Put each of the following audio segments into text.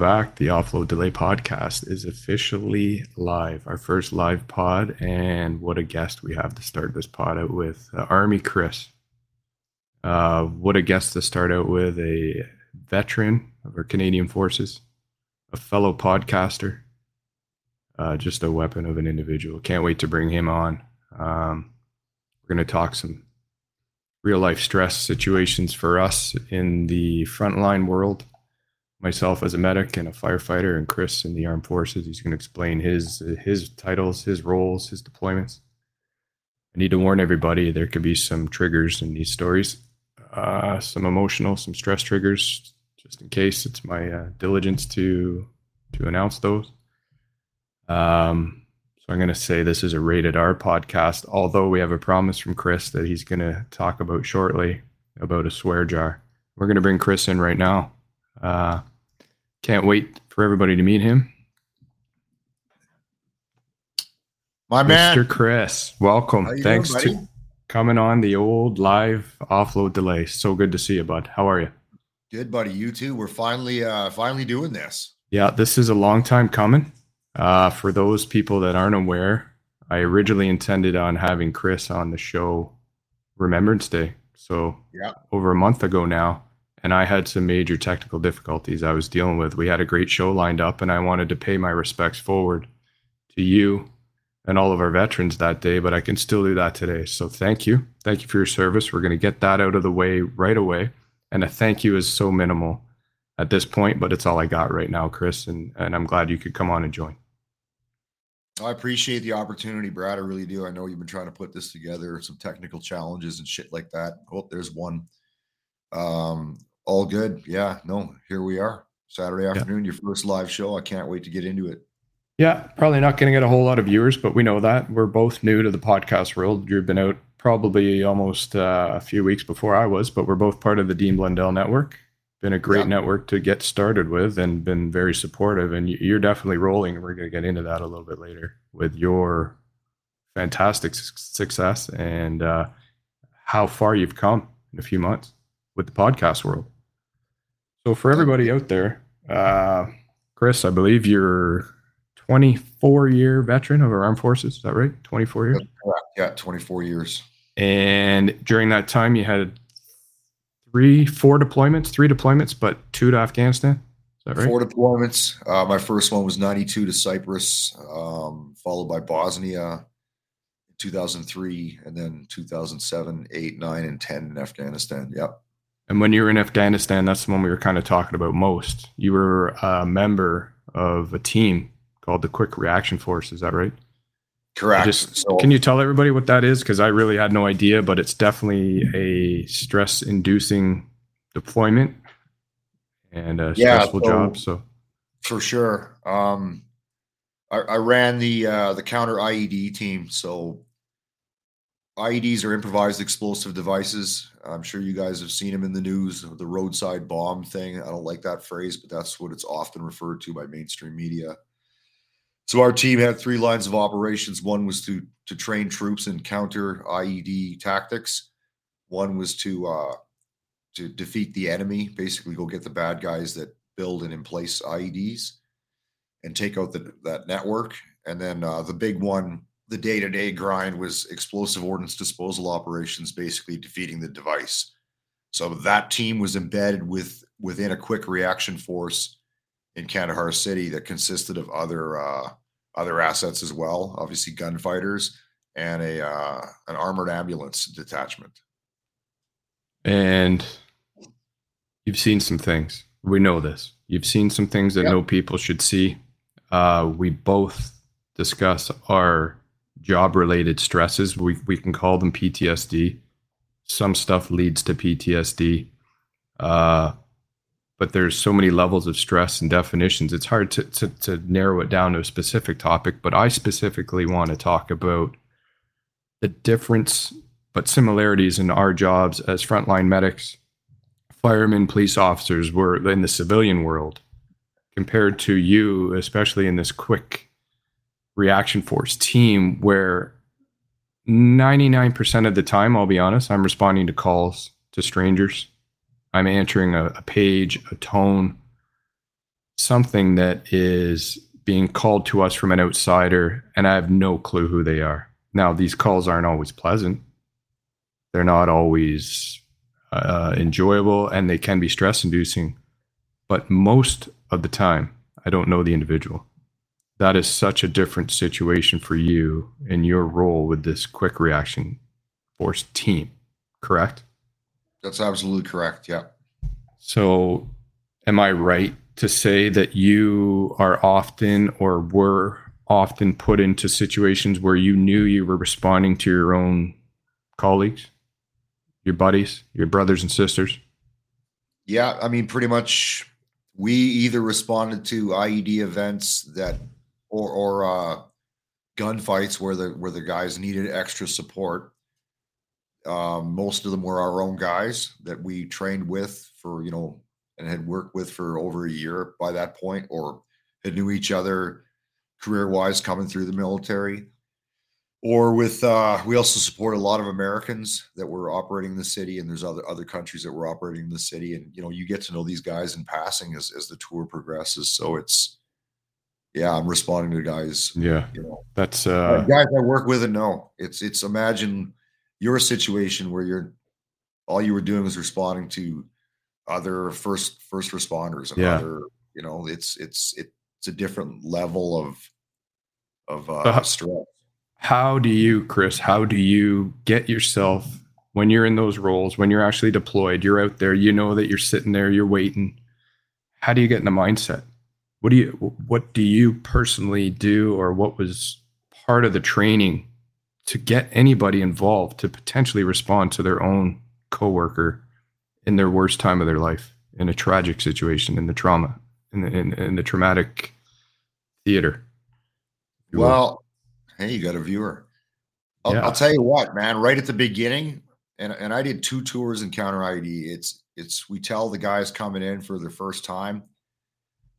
Back. The Offload Delay podcast is officially live. Our first live pod, and what a guest we have to start this pod out with uh, Army Chris. Uh, what a guest to start out with a veteran of our Canadian Forces, a fellow podcaster, uh, just a weapon of an individual. Can't wait to bring him on. Um, we're going to talk some real life stress situations for us in the frontline world myself as a medic and a firefighter, and Chris in the armed forces. He's going to explain his his titles, his roles, his deployments. I need to warn everybody there could be some triggers in these stories, uh, some emotional, some stress triggers. Just in case, it's my uh, diligence to to announce those. Um, so I'm going to say this is a rated R podcast, although we have a promise from Chris that he's going to talk about shortly about a swear jar. We're going to bring Chris in right now. Uh, can't wait for everybody to meet him. My man, Mr. Chris, welcome. Thanks doing, to coming on the old live offload delay. So good to see you, bud. How are you? Good, buddy. You too. We're finally, uh, finally doing this. Yeah, this is a long time coming. Uh, for those people that aren't aware, I originally intended on having Chris on the show Remembrance Day. So Yeah. over a month ago now, and I had some major technical difficulties I was dealing with. We had a great show lined up, and I wanted to pay my respects forward to you and all of our veterans that day, but I can still do that today. So thank you. Thank you for your service. We're going to get that out of the way right away. And a thank you is so minimal at this point, but it's all I got right now, Chris. And, and I'm glad you could come on and join. I appreciate the opportunity, Brad. I really do. I know you've been trying to put this together, some technical challenges and shit like that. Oh, there's one. Um, all good. Yeah, no, here we are. Saturday afternoon, your first live show. I can't wait to get into it. Yeah, probably not going to get a whole lot of viewers, but we know that. We're both new to the podcast world. You've been out probably almost uh, a few weeks before I was, but we're both part of the Dean Blundell network. Been a great Yeah. network to get started with and been very supportive. And you- you're definitely rolling. We're going to get into that a little bit later with your fantastic su- success and uh, how far you've come in a few months with the podcast world. So, for everybody out there, uh, Chris, I believe you're 24 year veteran of our armed forces. Is that right? 24 years. Yeah, 24 years. And during that time, you had three, four deployments, three deployments, but two to Afghanistan. Is that right? Four deployments. Uh, my first one was 92 to Cyprus, um, followed by Bosnia 2003, and then 2007, 8, 9, and 10 in Afghanistan. Yep. And when you were in Afghanistan, that's the one we were kind of talking about most. You were a member of a team called the Quick Reaction Force. Is that right? Correct. Just so, can you tell everybody what that is? Because I really had no idea, but it's definitely a stress-inducing deployment and a Yeah, stressful so- job. So for sure. Um, I, I ran the uh, the counter IED team. So IEDs are improvised explosive devices. I'm sure you guys have seen them in the news. The roadside bomb thing. I don't like that phrase, but that's what it's often referred to by mainstream media. So our team had three lines of operations. One was to to train troops in counter IED tactics. One was to uh, to defeat the enemy, basically go get the bad guys that build and in place IEDs and take out the, that network. And then uh, the big one the day-to-day grind was explosive ordnance disposal operations basically defeating the device. So that team was embedded with within a quick reaction force in kandahar city that consisted of other uh, other assets as well obviously gunfighters and a uh, an armored ambulance detachment. And you've seen some things. We know this. You've seen some things that yep. no people should see. Uh, we both discuss our job related stresses. We, we can call them PTSD. Some stuff leads to PTSD. Uh, but there's so many levels of stress and definitions. It's hard to, to, to narrow it down to a specific topic, but I specifically want to talk about the difference but similarities in our jobs as frontline medics, firemen, police officers were in the civilian world compared to you, especially in this quick reaction force team where 99% of the time, I'll be honest, I'm responding to calls to strangers. I'm answering a, a page, a tone, something that is being called to us from an outsider, and I have no clue who they are. Now, these calls aren't always pleasant. They're not always uh, enjoyable, and they can be stress inducing. But most of the time, I don't know the individual. That is such a different situation for you in your role with this quick reaction force team, correct? That's absolutely correct. Yeah. So, am I right to say that you are often or were often put into situations where you knew you were responding to your own colleagues, your buddies, your brothers and sisters? Yeah, I mean, pretty much we either responded to IED events that or or uh, gunfights where the where the guys needed extra support. Um, most of them were our own guys that we trained with for you know and had worked with for over a year by that point, or had knew each other career wise coming through the military. Or with uh, we also support a lot of Americans that were operating in the city, and there's other other countries that were operating in the city, and you know you get to know these guys in passing as as the tour progresses. So it's yeah, I'm responding to guys. Yeah, you know, that's uh, guys I work with and know. It's it's imagine your situation where you're all you were doing was responding to other first first responders and yeah. other you know it's it's it's a different level of of uh, how, stress. How do you, Chris? How do you get yourself when you're in those roles? When you're actually deployed, you're out there. You know that you're sitting there. You're waiting. How do you get in the mindset? What do you what do you personally do or what was part of the training to get anybody involved to potentially respond to their own coworker in their worst time of their life in a tragic situation in the trauma in the, in, in the traumatic theater well hey you got a viewer I'll, yeah. I'll, tell you what man right at the beginning and, and i did two tours in counter IED. it's it's we tell the guys coming in for their first time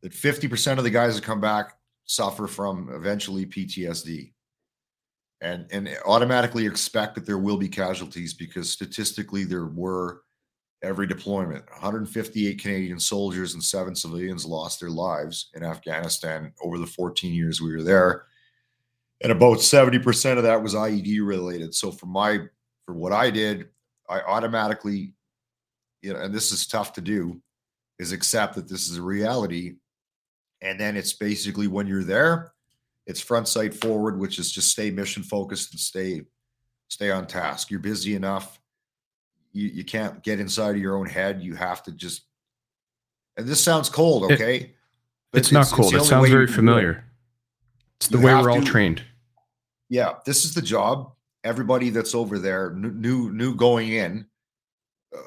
that 50% of the guys that come back suffer from eventually PTSD and and automatically expect that there will be casualties because statistically there were every deployment. 158 Canadian soldiers and 7 civilians lost their lives in Afghanistan over the 14 years we were there. And about 70% of that was IED related. So for my for what I did I automatically you know and this is tough to do is accept that this is a reality and then it's basically when you're there, it's front sight forward, which is just stay mission focused and stay stay on task. You're busy enough. You you can't get inside of your own head. You have to just and this sounds cold, okay? It, it's, not cold. It's it sounds very familiar. It. It's the you way we're all to, trained. Yeah, this is the job. Everybody that's over there, new new going in,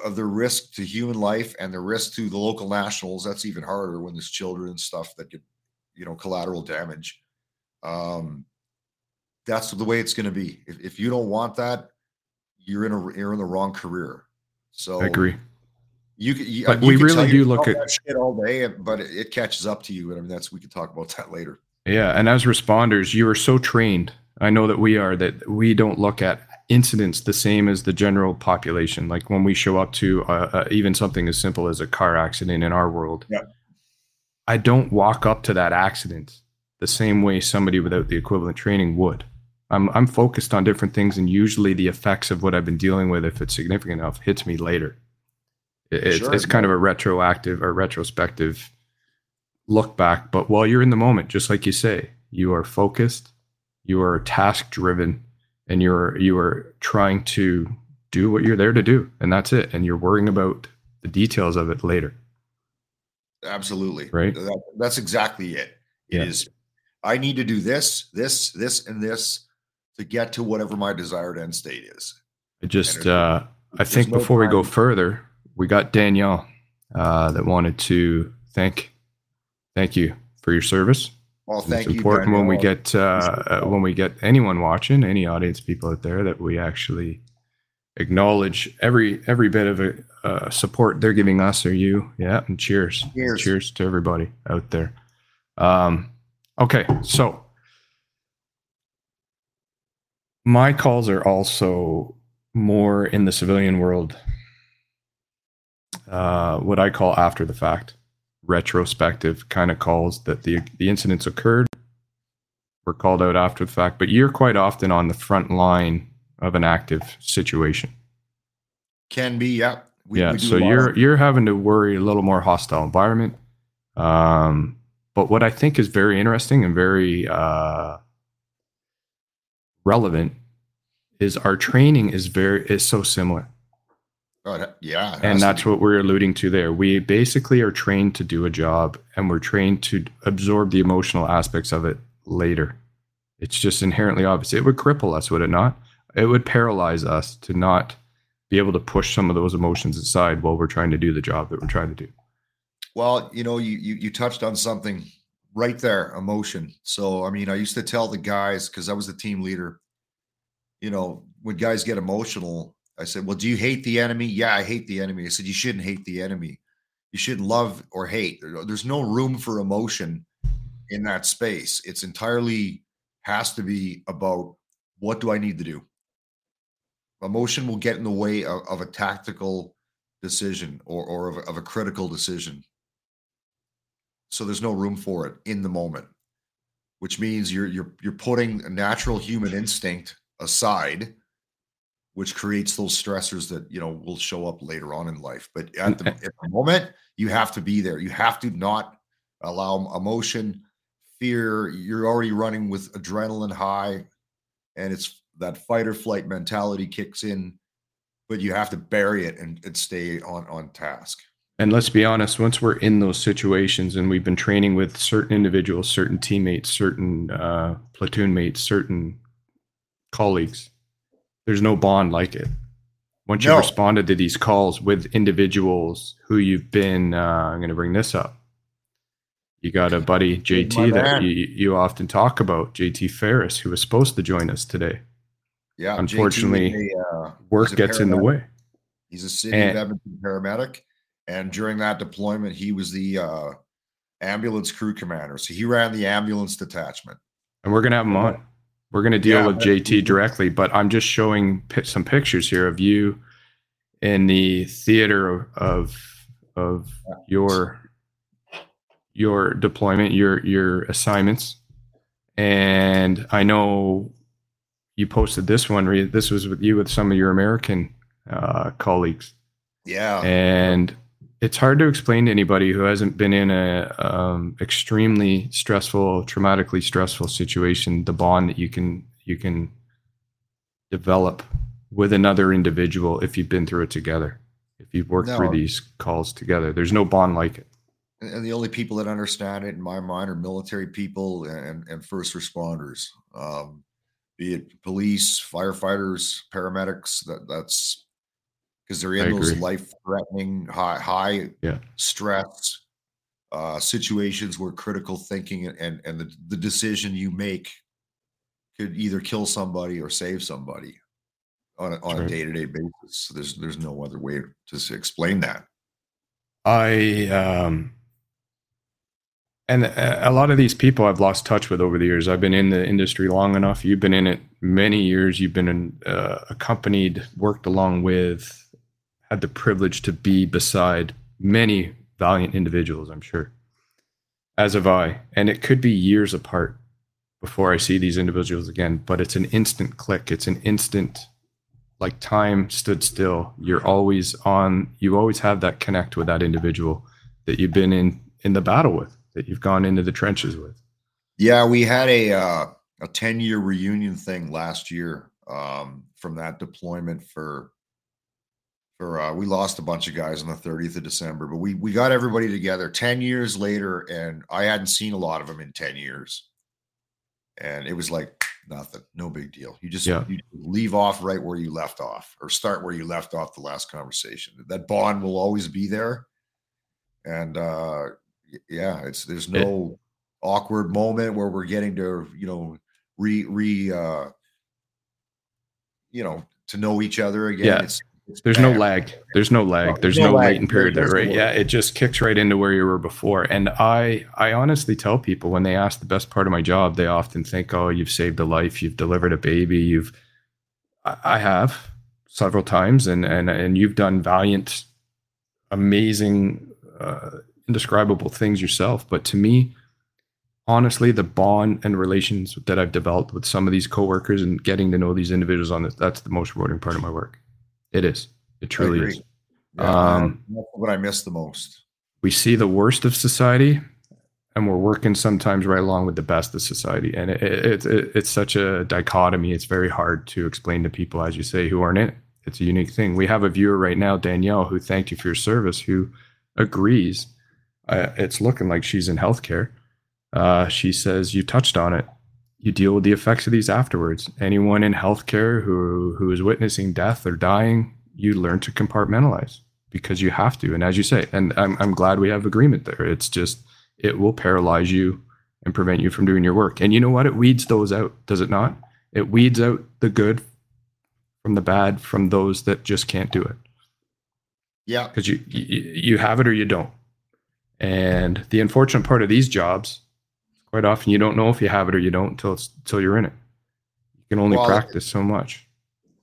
of the risk to human life and the risk to the local nationals that's even harder when there's children and stuff that get you know collateral damage. Um that's the way it's going to be. If, if you don't want that you're in a you're in the wrong career. So i agree. you, you but you we really do look at shit all day but it, it catches up to you and i mean that's we could talk about that later. Yeah and as responders you are so trained. I know that we are that we don't look at incidents the same as the general population. Like when we show up to uh, uh, even something as simple as a car accident in our world, yeah. I don't walk up to that accident the same way somebody without the equivalent training would. I'm I'm focused on different things, and usually the effects of what I've been dealing with, if it's significant enough, hits me later. It, it's, Sure, it's kind of a retroactive or retrospective look back. But while you're in the moment, just like you say, you are focused, you are task driven, and you're you are trying to do what you're there to do, and that's it. And you're worrying about the details of it later. Absolutely. Right. That, that's exactly it. It Yeah. is. I need to do this, this, this, and this to get to whatever my desired end state is. I just, uh, I think no before we go further, we got Danielle uh, that wanted to thank, thank you for your service. Well, thank it's you. important when we get uh, uh, when we get anyone watching, any audience people out there, that we actually acknowledge every every bit of a, uh, support they're giving us or you. Yeah, and cheers, Cheers. cheers to everybody out there. Um, okay, so my calls are also more in the civilian world. Uh, what I call after the fact retrospective kind of calls that the the incidents occurred were called out after the fact, but you're quite often on the front line of an active situation. can be. Yeah. We, yeah, we so you're you're having to worry a little more hostile environment. Um, but what I think is very interesting and very uh, relevant is our training is very is so similar. Oh, yeah. and that's what we're alluding to there. We basically are trained to do a job and we're trained to absorb the emotional aspects of it later. It's just inherently obvious. It would cripple us, would it not? It would paralyze us to not be able to push some of those emotions aside while we're trying to do the job that we're trying to do. Well, you know, you, you you touched on something right there, emotion. So, I mean, I used to tell the guys because I was the team leader. You know, when guys get emotional, I said, "Well, do you hate the enemy?" Yeah, I hate the enemy. I said, "You shouldn't hate the enemy. You shouldn't love or hate. There's no room for emotion in that space. It's entirely has to be about what do I need to do. Emotion will get in the way of, of a tactical decision or or of a, of a critical decision so there's no room for it in the moment which means you're you're you're putting natural human instinct aside which creates those stressors that you know will show up later on in life. But at the, at the moment you have to be there. You have to not allow emotion fear. You're already running with adrenaline high and it's that fight or flight mentality kicks in but you have to bury it and, and stay on on task. And let's be honest, once we're in those situations and we've been training with certain individuals, certain teammates, certain uh, platoon mates, certain colleagues, there's no bond like it. Once No. you've responded to these calls with individuals who you've been, uh, I'm going to bring this up. You got a buddy, JT, that you, you often talk about, JT Ferris, who was supposed to join us today. yeah Unfortunately, uh, Work gets in the way. He's a city And- of Edmonton paramedic, and during that deployment, he was the uh, ambulance crew commander. So he ran the ambulance detachment. And we're going to have him on. We're going to deal Yeah, with JT directly, but I'm just showing some pictures here of you in the theater of of, of your your deployment, your your assignments. And I know you posted this one. This was with you with some of your American uh, colleagues, Yeah, and it's hard to explain to anybody who hasn't been in a um, extremely stressful, traumatically stressful situation the bond that you can you can develop with another individual if you've been through it together. If you've worked through these calls together, there's no bond like it. and and the only people that understand it, in my mind, are military people and and first responders, um, be it police, firefighters, paramedics. That that's because they're I in those life-threatening, high high Yeah. stress uh, situations where critical thinking and and, the, the decision you make could either kill somebody or save somebody on a, on a day-to-day basis. There's there's no other way to explain that. I um and a a lot of these people I've lost touch with over the years. I've been in the industry long enough. You've been in it many years. You've been in, uh, accompanied, worked along with, had the privilege to be beside many valiant individuals. I'm sure, as have I. And it could be years apart before I see these individuals again. But it's an instant click. It's an instant, like time stood still. You're always on. You always have that connect with that individual that you've been in in the battle with, that you've gone into the trenches with. Yeah, we had a uh, a ten year reunion thing last year um, from that deployment for for uh, we lost a bunch of guys on the 30th of December, but we we got everybody together 10 years later, and I hadn't seen a lot of them in 10 years. And it was like nothing, no big deal. You just Yeah. you leave off right where you left off, or start where you left off the last conversation. That bond will always be there. And uh yeah, it's there's no awkward moment where we're getting to, you know, re re uh you know, to know each other again. Yeah. It's There's no lag. There's no lag. There's no no lag. latent period there, right? Yeah, it just kicks right into where you were before. And I, I honestly tell people when they ask the best part of my job, they often think, "Oh, you've saved a life. You've delivered a baby. You've." I I have several times, and and and you've done valiant, amazing, uh, indescribable things yourself. But to me, honestly, the bond and relations that I've developed with some of these coworkers and getting to know these individuals on this, that's the most rewarding part of my work. It is. It truly is. Yeah, Um, that's what I miss the most. We see the worst of society, and we're working sometimes right along with the best of society. And it, it, it, it's such a dichotomy. It's very hard to explain to people, as you say, who aren't in it. It's a unique thing. We have a viewer right now, Danielle, who thanked you for your service, who agrees. Uh, it's looking like she's in healthcare. Uh, she says you touched on it. You deal with the effects of these afterwards. Anyone in healthcare who who is witnessing death or dying, you learn to compartmentalize because you have to. And as you say, and I'm I'm glad we have agreement there. It's just it will paralyze you and prevent you from doing your work. And you know what? It weeds those out, does it not? It weeds out the good from the bad from those that just can't do it Yeah, because you, you you have it or you don't. And the unfortunate part of these jobs, quite often you don't know if you have it or you don't until it's, until you're in it. You can only Well, practice so much.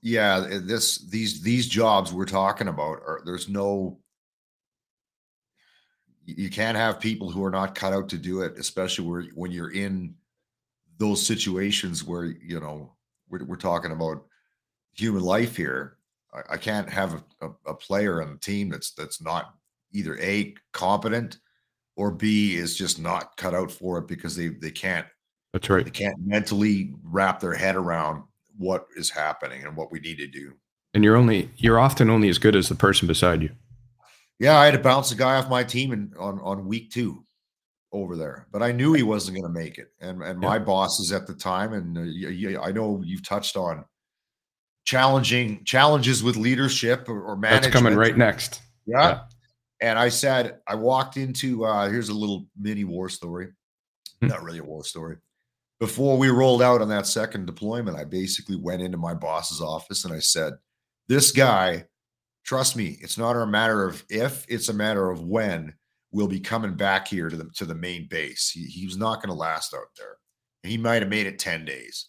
yeah. This these these jobs we're talking about are there's no. You you can't have people who are not cut out to do it, especially where when you're in those situations where you know we're, we're talking about human life here. I, I can't have a, a, a player on the team that's that's not either a competent or b is just not cut out for it because they they can't That's right. they can't mentally wrap their head around what is happening and what we need to do. And you're only you're often only as good as the person beside you. Yeah, I had to bounce a guy off my team in, on on week two over there, but I knew he wasn't going to make it. And and my bosses at the time, and uh, I know you've touched on challenging challenges with leadership or, or That's coming right next. Yeah. Yeah. And I said, I walked into uh here's a little mini war story. Hmm. Not really a war story. Before we rolled out on that second deployment, I basically went into my boss's office and I said, This guy, trust me, it's not a matter of if, it's a matter of when we'll be coming back here to the to the main base. He, he was not going to last out there. He might have made it 10 days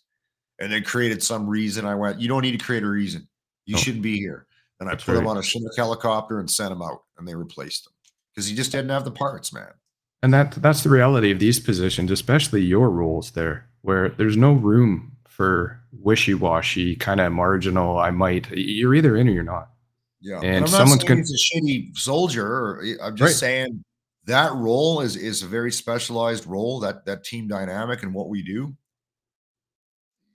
and then created some reason. I went, You don't need to create a reason. You No. shouldn't be here. And I That's put him on a Chinook helicopter and sent him out, and they replaced him because he just didn't have the parts, man. And that that's the reality of these positions, especially your roles there, where there's no room for wishy-washy, kind of marginal. I might. You're either in or you're not. Yeah, And not someone's gonna- he's a shitty soldier. or- I'm just Right. saying that role is is a very specialized role. That that team dynamic and what we do.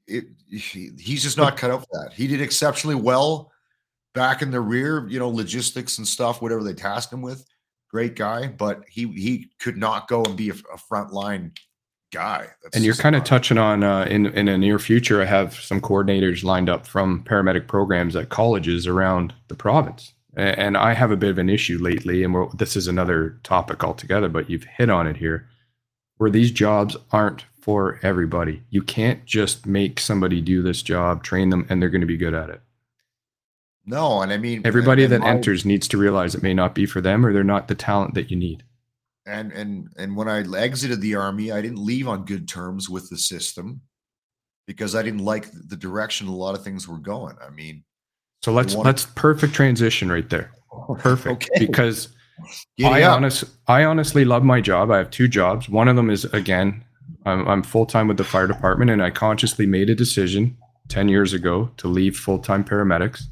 It he, he's just not cut out for that. He did exceptionally well back in the rear, you know, logistics and stuff, whatever they tasked him with. Great guy, but he he could not go and be a, a frontline guy. That's and you're kind of touching on uh, in in a near future. I have some coordinators lined up from paramedic programs at colleges around the province, A- and I have a bit of an issue lately. And this is another topic altogether, but you've hit on it here, where these jobs aren't for everybody. You can't just make somebody do this job, train them, and they're going to be good at it. No, and I mean Everybody and that my- enters needs to realize it may not be for them, or they're not the talent that you need. and and and when I exited the army, I didn't leave on good terms with the system because I didn't like the direction a lot of things were going. I mean, So let's wanna- let's perfect transition right there. Perfect Okay. because Giddy I honest, I honestly love my job. I have two jobs. One of them is again I'm, I'm full time with the fire department, and I consciously made a decision 10 years ago to leave full time paramedics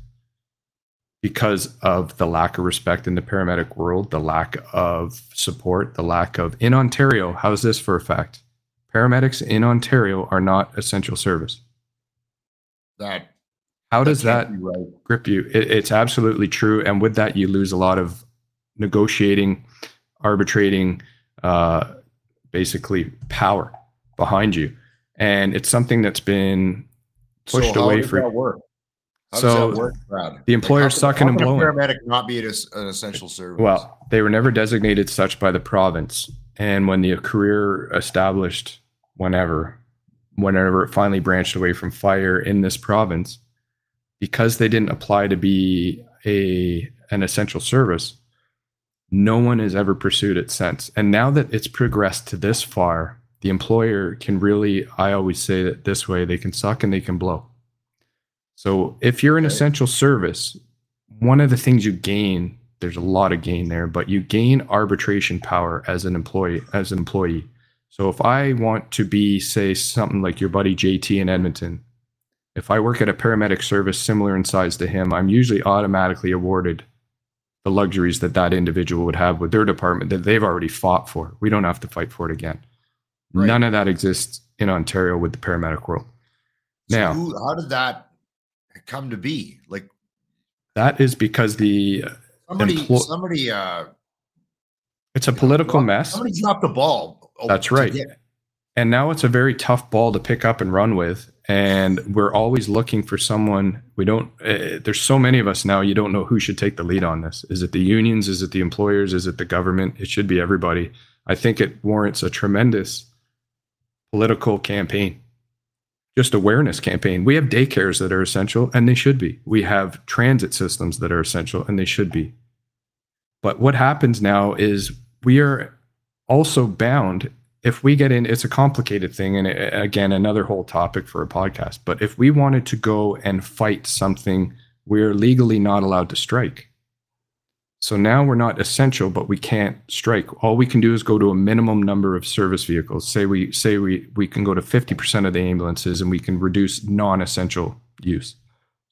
because of the lack of respect in the paramedic world, the lack of support, the lack of. In Ontario, how's this for a fact? Paramedics in Ontario are not essential service. That How does that right. grip you. It, it's absolutely true, and with that, you lose a lot of negotiating, arbitrating, uh, basically power behind you, and it's something that's been pushed how away for? How So, does that work, the employer's how can- sucking and blowing. Paramedic not be an, an essential service. Well, they were never designated such by the province. And when the career established, whenever, whenever it finally branched away from fire in this province, because they didn't apply to be a an essential service, no one has ever pursued it since. And now that it's progressed to this far, the employer can really, I always say that this way, they can suck and they can blow. So if you're an Okay. essential service, one of the things you gain, there's a lot of gain there, but you gain arbitration power as an employee, as an employee. So if I want to be, say, something like your buddy JT in Edmonton, if I work at a paramedic service similar in size to him, I'm usually automatically awarded the luxuries that that individual would have with their department that they've already fought for. We don't have to fight for it again. Right. None of that exists in Ontario with the paramedic world. So now- who, how did that come to be? Like That is because the somebody, Emplo- somebody, uh, it's a political dropped- mess. Somebody dropped the ball. That's right. and now it's a very tough ball to pick up and run with and we're always looking for someone we don't uh, there's so many of us now you don't know who should take the lead on this is it the unions is it the employers is it the government it should be everybody i think it warrants a tremendous political campaign just awareness campaign. We have daycares that are essential and they should be. We have transit systems that are essential and they should be. But what happens now is we are also bound if we get in it's a complicated thing and uh, again another whole topic for a podcast but if we wanted to go and fight something we're legally not allowed to strike so now we're not essential but we can't strike. All we can do is go to a minimum number of service vehicles. Say we say we we can go to 50% of the ambulances and we can reduce non-essential use.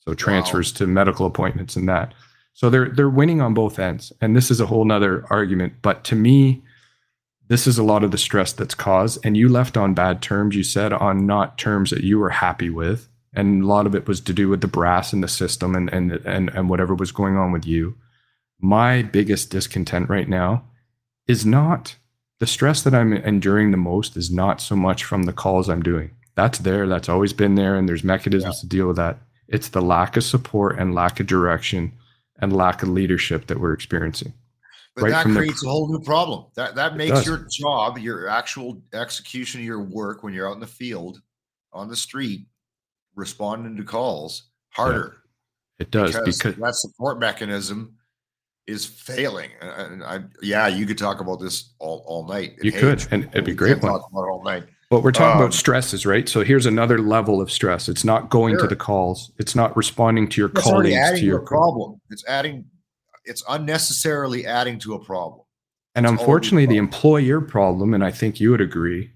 So transfers to medical appointments and that. So they're they're winning on both ends. And this is a whole nother argument but to me this is a lot of the stress that's caused. And you left on bad terms. You said on not terms that you were happy with. And a lot of it was to do with the brass in the system and and and, and whatever was going on with you my biggest discontent right now is not the stress that i'm enduring the most is not so much from the calls i'm doing. That's there that's always been there and there's mechanisms to deal with that. It's the lack of support and lack of direction and lack of leadership that we're experiencing. But right that from the- creates a whole new problem. That that makes your job, your actual execution of your work when you're out in the field, on the street, responding to calls harder. it does because, because that support mechanism is failing. And, I, yeah, you could talk about this all, all night. You could, and it'd be great one. Talk about it all night. But we're talking Um, about stresses, right? So here's another level of stress. It's not going to the calls. It's not responding to your It's colleagues adding to your problem. It's adding. It's unnecessarily adding to a problem. And It's unfortunately, the employer problem, and I think you would agree,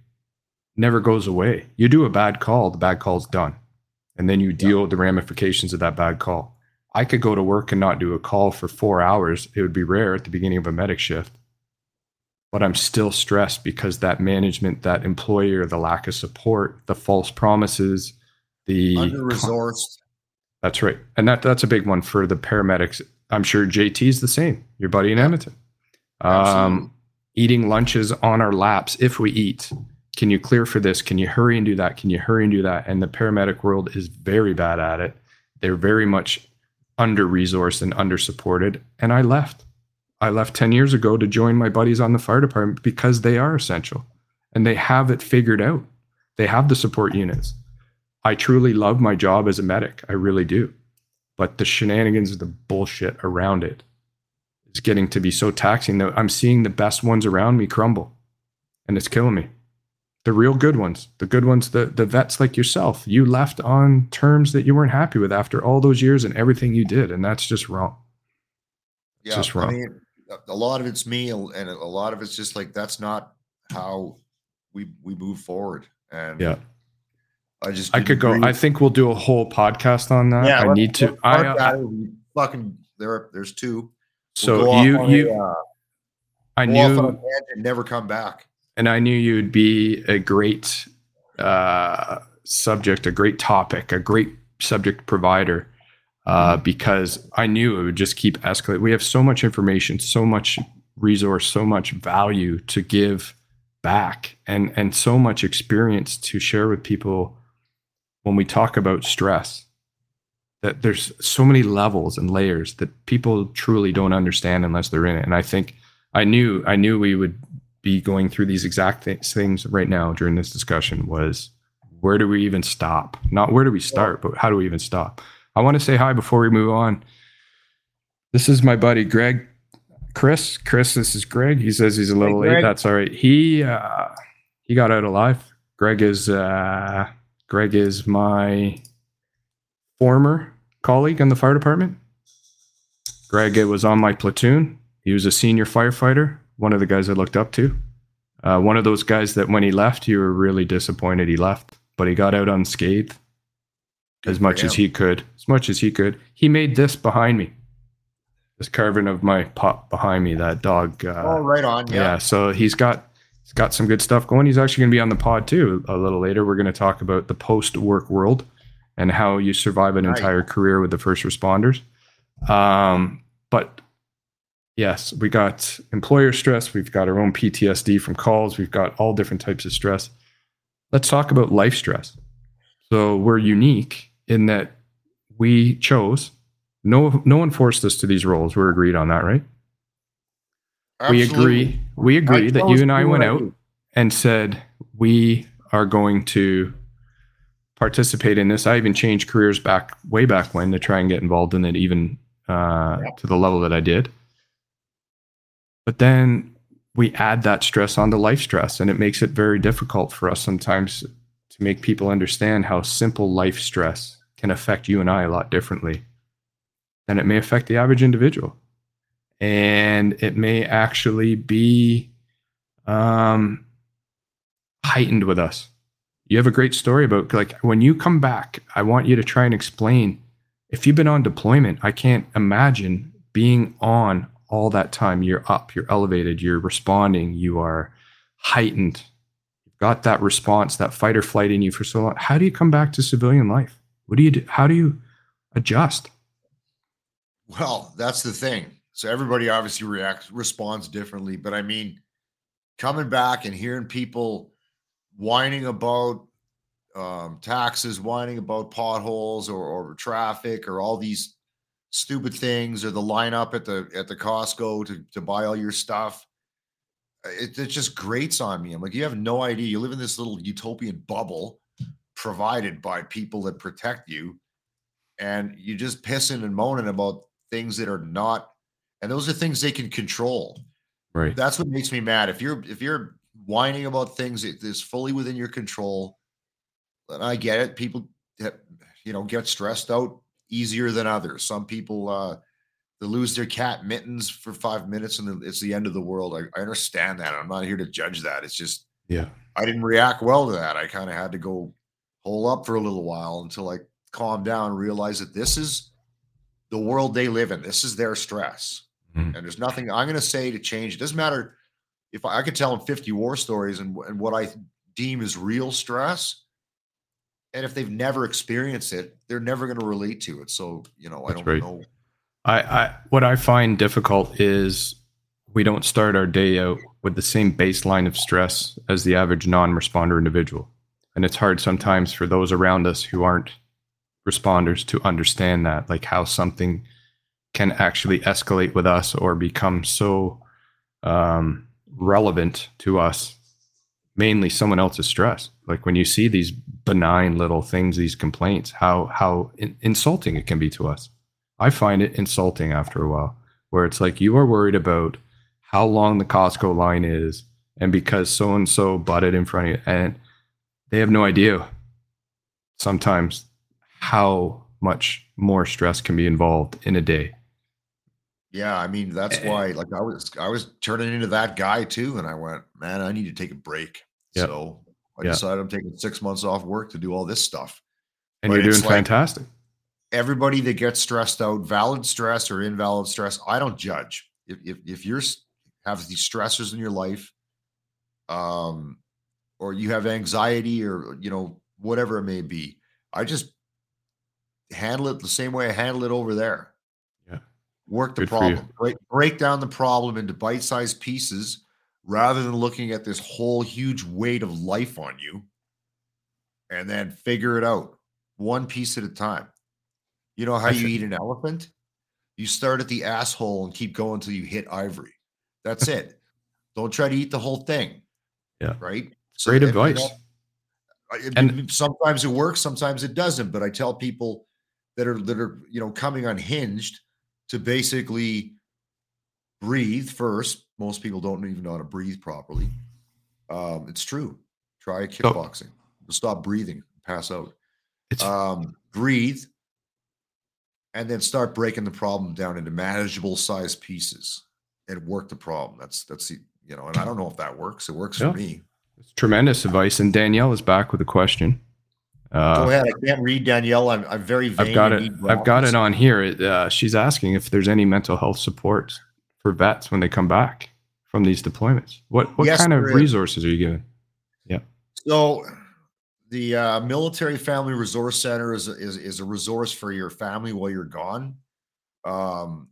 never goes away. You do a bad call, the bad call's done. And then you deal with the ramifications of that bad call. I could go to work and not do a call for four hours. It would be rare at the beginning of a medic shift. But I'm still stressed because that management, that employer, the lack of support, the false promises, the Under resourced. That's right. And that that's a big one for the paramedics. I'm sure JT is the same. Your buddy in Edmonton. Um, eating lunches on our laps if we eat. Can you clear for this? Can you hurry and do that? Can you hurry and do that? And the paramedic world is very bad at it. They're very much under resourced and under supported. And I left. I left 10 years ago to join my buddies on the fire department because they are essential and they have it figured out. They have the support units. I truly love my job as a medic. I really do. But the shenanigans, the bullshit around it is getting to be so taxing that I'm seeing the best ones around me crumble. And it's killing me. The real good ones, the good ones, the, the vets like yourself, you left on terms that you weren't happy with after all those years and everything you did. And that's just wrong. Yeah, just I mean, a- a lot of it's me, and a lot of it's just like that's not how we we move forward. And Yeah. I just I could go. agree- I think we'll do a whole podcast on that. Yeah, I need to. I, start I fucking there. There's two. We'll so you you a, uh, I go off on a knew tangent and never come back. And I knew you'd be a great uh, subject, a great topic, a great subject provider, uh, because I knew it would just keep escalating. We have so much information, so much resource, so much value to give back, and and so much experience to share with people when we talk about stress. That there's so many levels and layers that people truly don't understand unless they're in it. And I think I knew I knew we would be going through these exact th- things right now during this discussion was where do we even stop? Not where do we start, but how do we even stop? I want to say hi before we move on. This is my buddy Greg, Chris. Chris, this is Greg. He says he's a little late. That's all right. He uh, he got out alive. Greg is uh, Greg is my former colleague in the fire department. Greg it was on my platoon. He was a senior firefighter, one of the guys I looked up to. Uh, one of those guys that when he left, you were really disappointed he left, but he got out unscathed Good as much as he could. As much as he could. He made this behind me. This carving of my pup behind me, that dog. Uh, oh, right on. yeah. Yeah. so he's got he's got some good stuff going. He's actually going to be on the pod too a little later. We're going to talk about the post-work world and how you survive an Nice. entire career with the first responders. Um, but yes, we got employer stress. We've got our own PTSD from calls. We've got all different types of stress. Let's talk about life stress. So we're unique in that we chose. No, no one forced us to these roles. We're agreed on that, right? We agree. We agree that you and I went out and said we are going to participate in this. I even changed careers back way back when to try and get involved in it, even uh, Yeah. to the level that I did. But then we add that stress onto life stress, and it makes it very difficult for us sometimes to make people understand how simple life stress can affect you and I a lot differently than it may affect the average individual. And it may actually be um, heightened with us. You have a great story about like when you come back, I want you to try and explain if you've been on deployment, I can't imagine being on all that time. You're up, you're elevated, you're responding, you are heightened. You've got that response, that fight or flight in you for so long. How do you come back to civilian life? What do you do? How do you adjust? Well, that's the thing. So everybody obviously reacts responds differently, but I mean, coming back and hearing people whining about um, taxes, whining about potholes or, or traffic or all these stupid things, or the lineup at the at the Costco to to buy all your stuff. Uh, it, it just grates on me. I'm like, you have no idea. You live in this little utopian bubble provided by people that protect you, and you just pissing and moaning about things that are not and those are things they can control Right. that's what makes me mad if you're if you're whining about things that is fully within your control and i get it people have, you know get stressed out easier than others some people uh they lose their cat mittens for five minutes and it's the end of the world i, I understand that i'm not here to judge that it's just Yeah. I didn't react well to that. I kind of had to go hole up for a little while until I calmed down and realized that this is the world they live in. This is their stress. Mhm. And there's nothing I'm going to say to change. It doesn't matter if I, I could tell them 50 war stories and, and what I deem as real stress. And if they've never experienced it, they're never going to relate to it. So, you know, I That's don't right. know. I, I what I find difficult is we don't start our day out with the same baseline of stress as the average non-responder individual. And it's hard sometimes for those around us who aren't responders to understand that, like how something can actually escalate with us or become so um, relevant to us, mainly someone else's stress. Like when you see these benign little things, these complaints, how how in- insulting it can be to us. I find it insulting after a while, where it's like you are worried about how long the Costco line is, and because so and so butted in front of you, and they have no idea sometimes how much more stress can be involved in a day. Yeah, I mean that's Eh. why like I was I was turning into that guy too and I went, "Man, I need to take a break." Yep. So I Yeah. decided I'm taking six months off work to do all this stuff. And But you're doing like- fantastic. Everybody that gets stressed out, valid stress or invalid stress, I don't judge. If if, if you're have these stressors in your life, um, or you have anxiety or you know whatever it may be, I just handle it the same way I handle it over there. Yeah. Work the Good problem. Break break down the problem into bite-sized pieces rather than looking at this whole huge weight of life on you and then figure it out one piece at a time. You know how you eat an elephant? You start at the asshole and keep going until you hit ivory. That's it. Don't try to eat the whole thing. Yeah. Right. Great and, you advice. know, And- sometimes it works, sometimes it doesn't. But I tell people that are that are you know coming unhinged to basically breathe first. Most people don't even know how to breathe properly. Um, it's true. Try kickboxing. Stop breathing, pass out. It's Um, breathe, and then start breaking the problem down into manageable size pieces and work the problem. That's that's the you know, and I don't know if that works. It works Yeah. for me. it's tremendous advice. And Danielle is back with a question. Uh, Go ahead. I can't read Danielle. I'm, I'm very. I've got it. I've got it on here. It, uh, she's asking if there's any mental health support for vets when they come back from these deployments. What what Yes, kind of resources are you given? Yeah. So, the uh, Military Family Resource Center is, a- is is a resource for your family while you're gone. Um,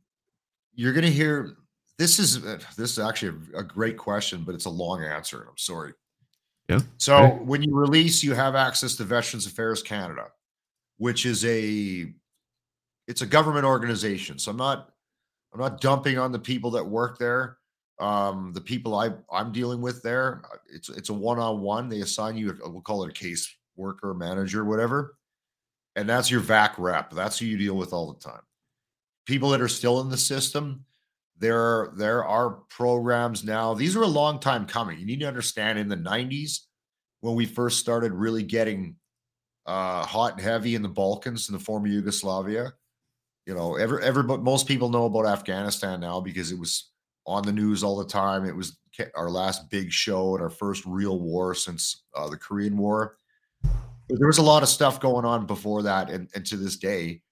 you're going to hear this is this is actually a, a great question, but it's a long answer. I'm sorry. Yeah, So okay. when you release, you have access to Veterans Affairs Canada, which is a it's a government organization. So I'm not I'm not dumping on the people that work there. Um, the people I I'm dealing with there, uh, it's it's a one-on-one. They assign you, a, we'll call it a case worker, manager, whatever, and that's your VAC rep. That's who you deal with all the time. People that are still in the system, there there are programs now. These are a long time coming. You need to understand. In the '90s, when we first started really getting uh, hot and heavy in the Balkans in the former Yugoslavia, you know, every everybody, most people know about Afghanistan now because it was on the news all the time. It was our last big show and our first real war since uh, the Korean War. But there was a lot of stuff going on before that and, and to this day,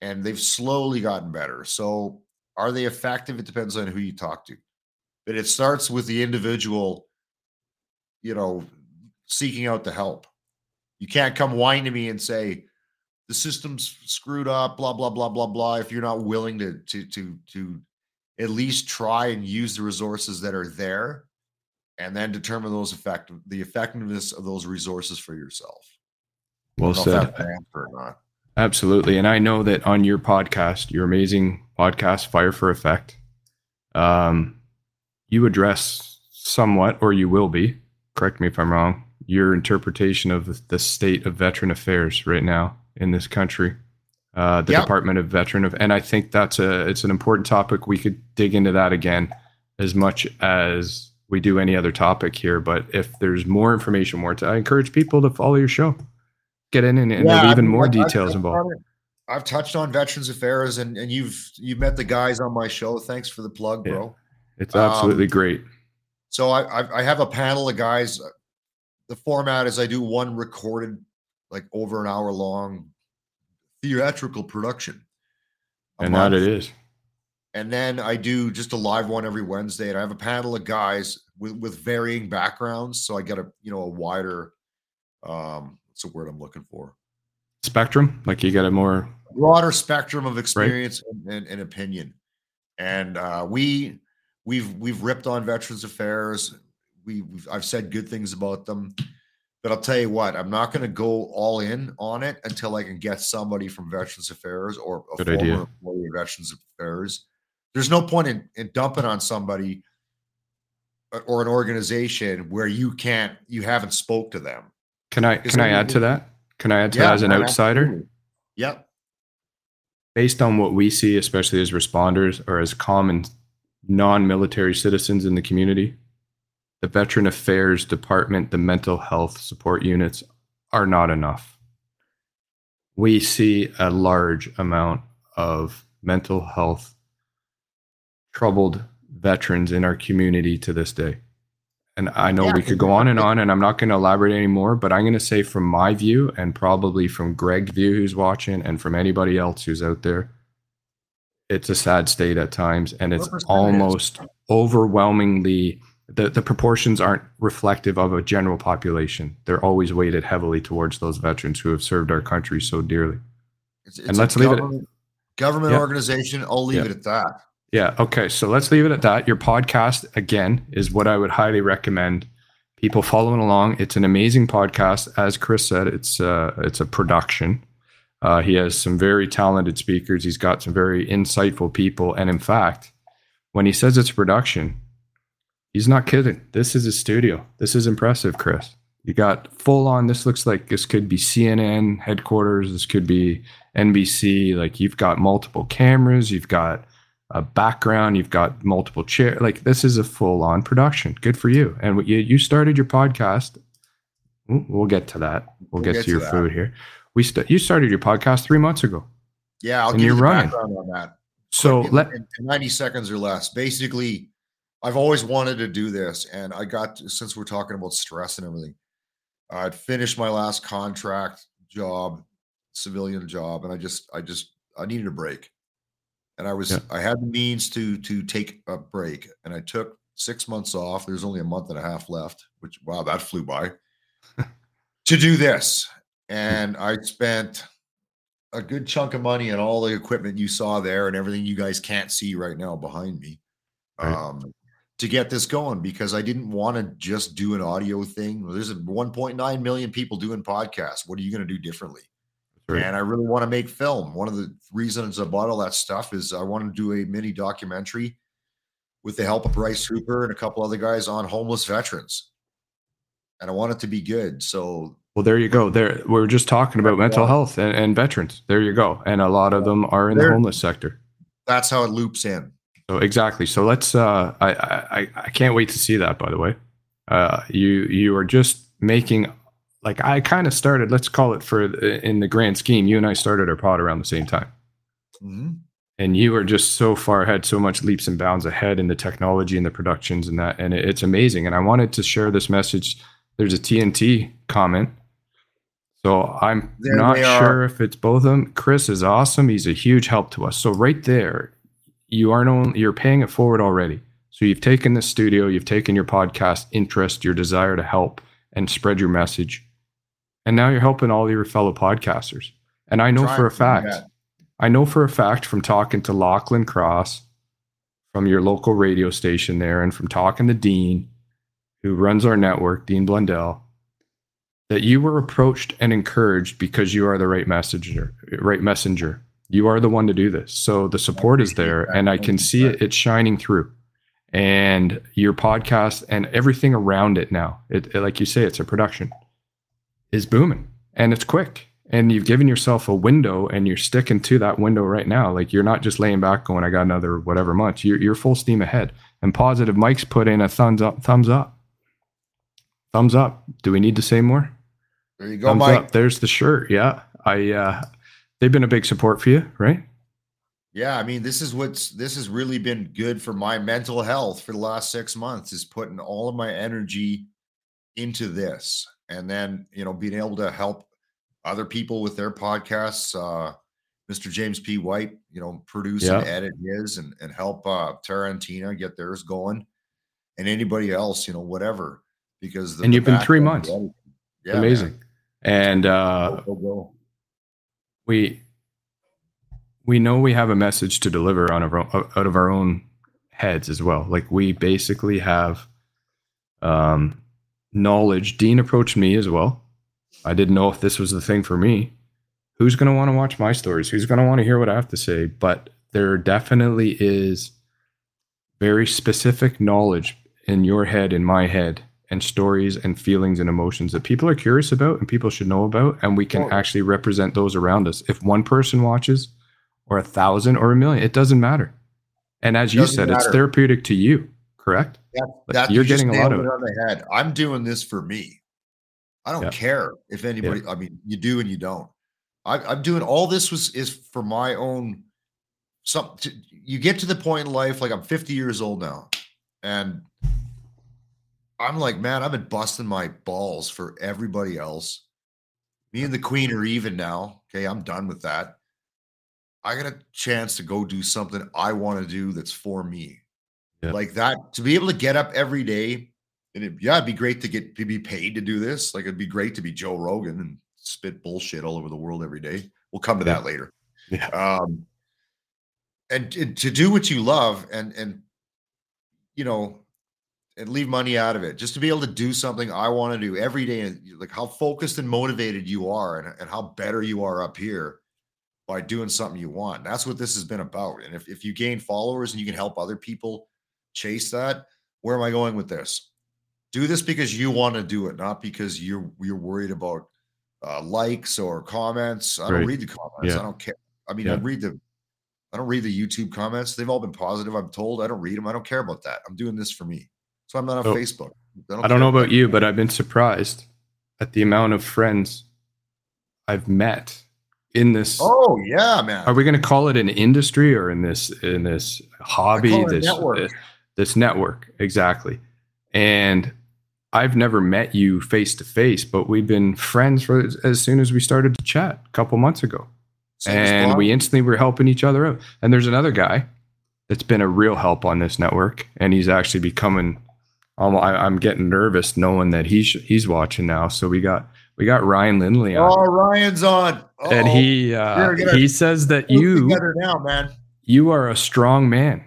and they've slowly gotten better. So, are they effective? It depends on who you talk to. But it starts with the individual, you know, seeking out the help. You can't come whine to me and say, the system's screwed up, blah blah blah blah blah. If you're not willing to to to to at least try and use the resources that are there, and then determine those effective the effectiveness of those resources for yourself. Well don't know if said. that's an answer or not. Absolutely. And I know that on your podcast, your amazing podcast, Fire for Effect, um, you address somewhat, or you will be, correct me if I'm wrong, your interpretation of the state of veteran affairs right now in this country. Uh, the Yep. Department of Veteran of, and I think that's a it's an important topic. We could dig into that again as much as we do any other topic here. But if there's more information, more to, I encourage people to follow your show, get in and, and Yeah, there'll be I even more I've- I've details involved. I've touched on Veterans Affairs, and and you've you've met the guys on my show. Thanks for the plug, Yeah. bro. It's absolutely Um, great. So I, I have a panel of guys. The format is I do one recorded, like over an hour long, theatrical production, And that it is. and then I do just a live one every Wednesday. And I have a panel of guys with with varying backgrounds, so I get a you know a wider, um, what's the word I'm looking for? Spectrum, like you get a more broader spectrum of experience and, and, and opinion. And uh, we we've we've ripped on Veterans Affairs. We we've, I've said good things about them, but I'll tell you what, I'm not going to go all in on it until I can get somebody from Veterans Affairs or a Good former idea. employee of Veterans Affairs. There's no point in, in dumping on somebody uh, or an organization where you can't you haven't spoke to them. Can I can I add to that? Can I add to that as an outsider? absolutely. Yep. Based on what we see, especially as responders or as common non-military citizens in the community, the Veteran Affairs Department, the mental health support units are not enough. We see a large amount of mental health troubled veterans in our community to this day. and I know Yeah, we could go on and on, and I'm not going to elaborate anymore, but I'm going to say from my view, and probably from Greg's view who's watching, and from anybody else who's out there, it's a sad state at times, and it's 100% it is. almost overwhelmingly the, the proportions aren't reflective of a general population. They're always weighted heavily towards those veterans who have served our country so dearly. It's, And it's a let's leave it at- government, government Yeah. organization. I'll leave Yeah. it at that. Yeah. Okay. So let's leave it at that. Your podcast, again, is what I would highly recommend people following along. It's an amazing podcast. As Chris said, it's uh, it's a production. Uh, he has some very talented speakers. He's got some very insightful people. And in fact, when he says it's a production, he's not kidding. This is a studio. This is impressive, Chris. You got full on. This looks like this could be CNN headquarters. This could be NBC. Like you've got multiple cameras. You've got a background. You've got multiple chairs. Like this is a full on production. Good for you. And you you started your podcast. We'll we'll get to that. We'll, get, to, your food here. We st- you started your podcast three months ago. Yeah, I'll And give you're you the running. background on that. So in, let in 90 seconds or less. Basically, I've always wanted to do this, and I got to- since we're talking about stress and everything. I'd finished my last contract job, civilian job, and I just, I just, I needed a break, and I was, Yeah. I had the means to to take a break, and I took six months off. There's only a month and a half left, which wow, that flew by. to do this, and I spent a good chunk of money on all the equipment you saw there and everything you guys can't see right now behind me Right. um, to get this going because I didn't want to just do an audio thing. There's 1.9 million people doing podcasts. What are you going to do differently? Right. And I really want to make film. One of the reasons I bought all that stuff is I want to do a mini documentary with the help of Bryce Hooper and a couple other guys on homeless veterans. And I want it to be good. So Well, there you go. There, we were just talking about mental health and, and veterans. There you go. And a lot of them are in the There- homeless sector. that's how it loops in. So exactly. So let's. Uh, I, I I can't wait to see that. By the way, uh, you you are just making like I kind of started. Let's call it for in the grand scheme. You and I started our pod around the same time, Mhm. and you are just so far ahead, so much leaps and bounds ahead in the technology and the productions and that, and it, it's amazing. And I wanted to share this message. There's a TNT comment. So I'm There not sure if it's both of them. Chris is awesome. He's a huge help to us. So right there, you aren't only you're paying it forward already. So you've taken the studio, you've taken your podcast interest, your desire to help and spread your message, and now you're helping all your fellow podcasters. And I know for a fact. I know for a fact from talking to Lachlan Cross from your local radio station there, and from talking to Dean, who runs our network, Dean Blundell, that you were approached and encouraged because you are the right messenger, right messenger. You are the one to do this. So the support is there, and I can see it. It's shining through, and your podcast and everything around it now. It, it- like you say, it's a production, is booming, and it's quick. And you've given yourself a window, and you're sticking to that window right now. Like you're not just laying back, going, "I got another whatever month." You're you're full steam ahead. And positive Mike's put in a thumbs up, thumbs up, thumbs up. Do we need to say more? There you go, Thumbs Mike. up. There's the shirt. Yeah, I. uh They've been a big support for you, right? Yeah, I mean, this is what's this has really been good for my mental health for the last six months is putting all of my energy into this. And then, you know, being able to help other people with their podcasts. Uh Mr. James P. White, you know, produce and edit his and, and help uh Tara and Tina get theirs going. And anybody else, you know, whatever. Because the, And you've been three months. Yeah, Amazing. And uh. Go, go, go. We we know we have a message to deliver on our out of our own heads as well. Like we basically have um, knowledge. Dean approached me as well. I didn't know if this was the thing for me. Who's going to want to watch my stories? Who's going to want to hear what I have to say? But there definitely is very specific knowledge in your head, in my head, and stories and feelings and emotions that people are curious about and people should know about. And we can Totally. actually represent those around us. If one person watches, or a thousand, or a million, it doesn't matter. And as you said, it's therapeutic to you, correct? That, Like, that you're you getting a lot of it on the head. I'm doing this for me. I don't Yeah. care if anybody. I mean, you do and you don't. I, I'm doing all this was is for my own. Some to, you get to the point in life like I'm 50 years old now, and I'm like, man, I've been busting my balls for everybody else. Me and the queen are even now. Okay, I'm done with that. I got a chance to go do something I want to do that's for me. Yeah. Like that, to be able to get up every day. And it, yeah, it'd be great to get to be paid to do this. Like it'd be great to be Joe Rogan and spit bullshit all over the world every day. We'll come to yeah. that later. Yeah. Um, and, and to do what you love and and you know and leave money out of it just to be able to do something i want to do every day and like how focused and motivated you are and, and how better you are up here by doing something you want that's what this has been about and if, if you gain followers and you can help other people chase that where am i going with this do this because you want to do it not because you're you're worried about uh, likes or comments i don't read the comments yeah. i don't care i mean yeah. i read the I don't read the YouTube comments. They've all been positive. I'm told. I don't read them. I don't care about that. I'm doing this for me. So I'm not on Facebook. I don't, I don't know about you, but I've been surprised at the amount of friends I've met in this. Oh yeah, man. Are we going to call it an industry or in this in this hobby? This network. Uh, this network exactly. And I've never met you face to face, but we've been friends for as soon as we started to chat a couple months ago and we instantly were helping each other out. And there's another guy that's been a real help on this network, and he's actually becoming. Um, I, am getting nervous knowing that he's he's watching now. So we got we got Ryan Lindley on. Oh, Ryan's on, Uh-oh. and he uh, he says that you now, man. You are a strong man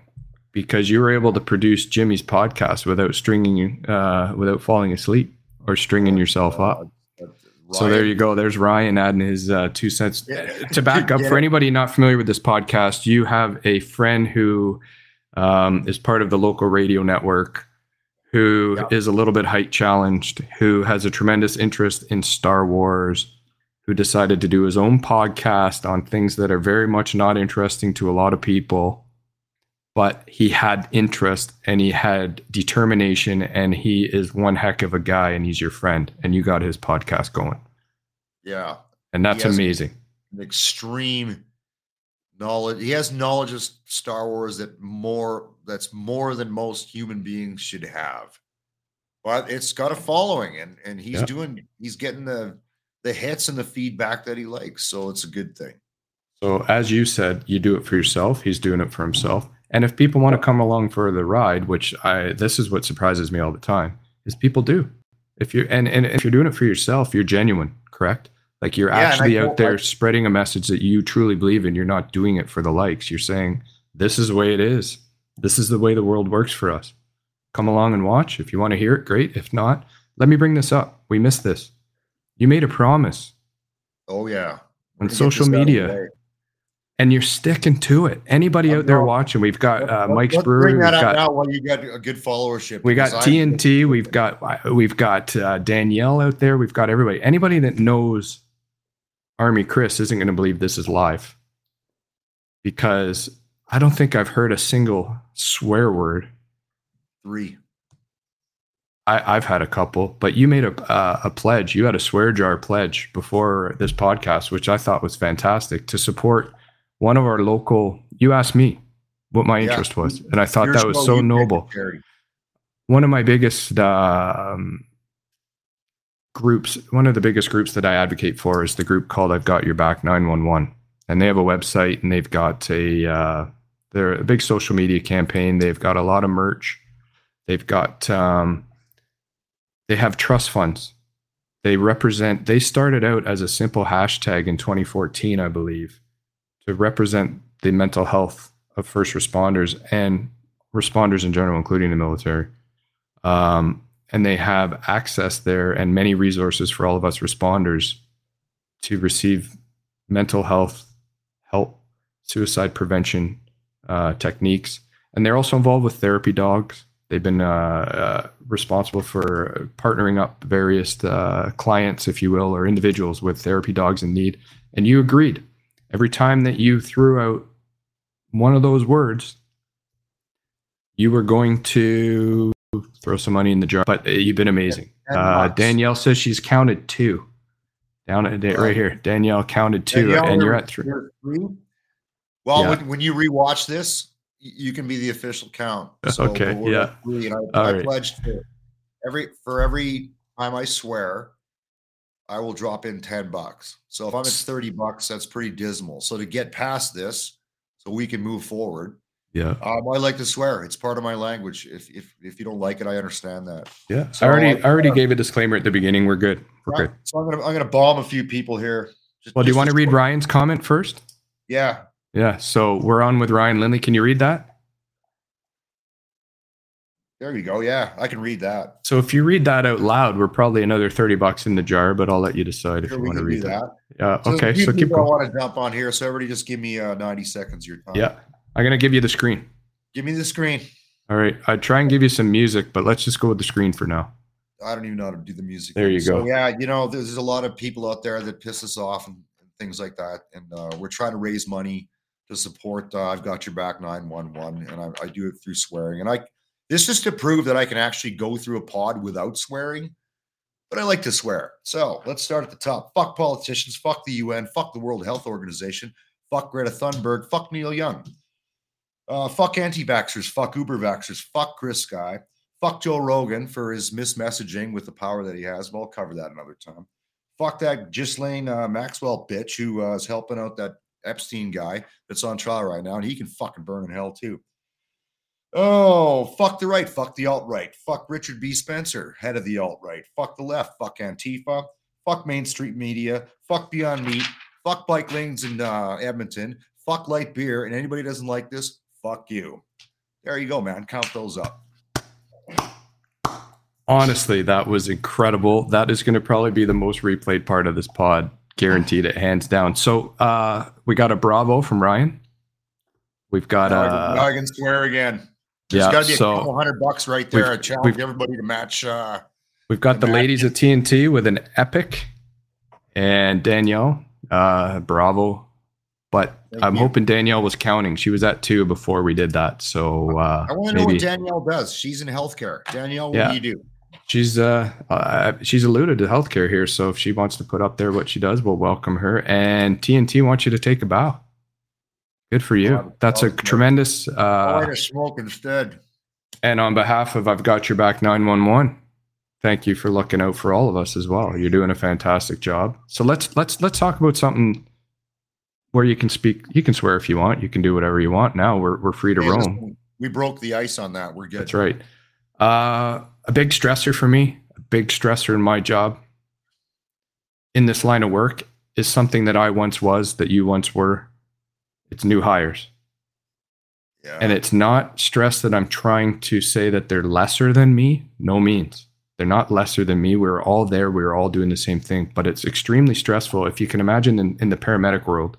because you were able to produce Jimmy's podcast without stringing you uh, without falling asleep or stringing yourself up. So there you go. There's Ryan adding his uh, two cents. To back up, for anybody not familiar with this podcast, you have a friend who um, is part of the local radio network who is a little bit height challenged, who has a tremendous interest in Star Wars, who decided to do his own podcast on things that are very much not interesting to a lot of people but he had interest and he had determination and he is one heck of a guy and he's your friend and you got his podcast going. Yeah. And that's amazing. An extreme knowledge. He has knowledge of Star Wars that more that's more than most human beings should have. But it's got a following and and he's yeah. doing he's getting the the hits and the feedback that he likes. So it's a good thing. So as you said, you do it for yourself. He's doing it for himself. And if people want to come along for the ride, which I this is what surprises me all the time, is people do. If you're and, and if you're doing it for yourself, you're genuine, correct? Like you're yeah, actually out there like, spreading a message that you truly believe in. You're not doing it for the likes. You're saying, This is the way it is. This is the way the world works for us. Come along and watch. If you want to hear it, great. If not, let me bring this up. We missed this. You made a promise. Oh yeah. On social media and you're sticking to it. Anybody out there watching, we've got uh, Mike's Brewery. Bring that we've got, now while you got a good followership. We got TNT. We've got we've got uh, Danielle out there. We've got everybody. Anybody that knows Army Chris isn't going to believe this is live because I don't think I've heard a single swear word. Three. I, have had a couple, but you made a uh, a pledge. You had a swear jar pledge before this podcast, which I thought was fantastic to support one of our local you asked me what my interest yeah. was and i thought that was so noble one of my biggest um, groups one of the biggest groups that i advocate for is the group called i've got your back 911 and they have a website and they've got a uh, they're a big social media campaign. They've got a lot of merch. They've got um, they have trust funds. They represent they started out as a simple hashtag in 2014 i believe to represent the mental health of first responders and responders in general, including the military. Um, and they have access there and many resources for all of us responders to receive mental health help, suicide prevention uh, techniques. And they're also involved with therapy dogs. They've been uh, uh, responsible for partnering up various uh, clients, if you will, or individuals with therapy dogs in need. And you agreed every time that you threw out one of those words, you were going to throw some money in the jar. But uh, you've been amazing. Uh, Danielle says she's counted two. Down at right here, Danielle counted two, Danielle, and you're at three. three? Well, yeah. when, when you rewatch this, you can be the official count. So okay. Yeah. Three, and I, I right. pledged to every for every time I swear, I will drop in 10 bucks. So if I'm at 30 bucks, that's pretty dismal. So to get past this, so we can move forward. Yeah. Um, I like to swear. It's part of my language. If if if you don't like it, I understand that. Yeah. So I already I- already gave a disclaimer at the beginning. We're good. We're Right. good. So I'm gonna I'm gonna bomb a few people here. Just- Well, do you want to read. Ryan's comment first? Yeah. Yeah. So we're on with Ryan Lindley. Can you read that? There you go. Yeah, I can read that. So if you read that out loud, we're probably another 30 bucks in the jar, but I'll let you decide if Sure, you want to read that. Yeah. So okay. So keep people I want to jump on here. So everybody just give me uh, 90 seconds of your time. Yeah. I'm going to give you the screen. Give me the screen. All right. I'd try and give you some music, but let's just go with the screen for now. I don't even know how to do the music. There you So, go. yeah, you know, there's a lot of people out there that piss us off and, and things like that. And uh, we're trying to raise money to support uh, I've Got Your Back 911. And I, I do it through swearing. And I this is to prove that I can actually go through a pod without swearing. But I like to swear. So let's start at the top. Fuck politicians. Fuck the UN. Fuck the World Health Organization. Fuck Greta Thunberg. Fuck Neil Young. Uh, fuck anti-vaxxers. Fuck Uber vaxxers. Fuck Chris Sky. Fuck Joe Rogan for his mismessaging with the power that he has. But I'll cover that another time. Fuck that Ghislaine uh, Maxwell bitch who uh, is helping out that Epstein guy that's on trial right now, and he can fucking burn in hell too. Oh, fuck the right. Fuck the alt right. Fuck Richard B. Spencer, head of the alt right. Fuck the left. Fuck Antifa. Fuck Main Street Media. Fuck Beyond Meat. Fuck bike lanes in uh, Edmonton. Fuck light beer. And anybody doesn't like this, fuck you. There you go, man. Count those up. Honestly, that was incredible. That is going to probably be the most replayed part of this pod. Guaranteed it, hands down. So uh, we got a bravo from Ryan. We've got can- uh, I can swear again. There's yeah. got to be a So couple hundred bucks right there. I challenge everybody to match. Uh, we've got the Imagine- ladies at TNT with an epic, and Danielle, uh, bravo. But Thank I'm you. hoping Danielle was counting. She was at two before we did that. So uh, I want to know what Danielle does. She's in healthcare. Danielle, what Yeah. do you do? She's uh, uh she's alluded to healthcare here. So if she wants to put up there what she does, we'll welcome her. And TNT wants you to take a bow. Good for you. That's a tremendous. Uh, a smoke instead. and on behalf of I've Got Your Back 911, thank you for looking out for all of us as well. You're doing a fantastic job. So let's let's let's talk about something where you can speak. You can swear if you want. You can do whatever you want. Now we're we're free to roam. we broke the ice on that. We're good. That's right. Uh, a big stressor for me, a big stressor in my job in this line of work is something that I once was, that you once were. It's new hires. Yeah. And it's not stress that I'm trying to say that they're lesser than me. No means. They're not lesser than me. We're all there. We're all doing the same thing. But it's extremely stressful. If you can imagine in, in the paramedic world,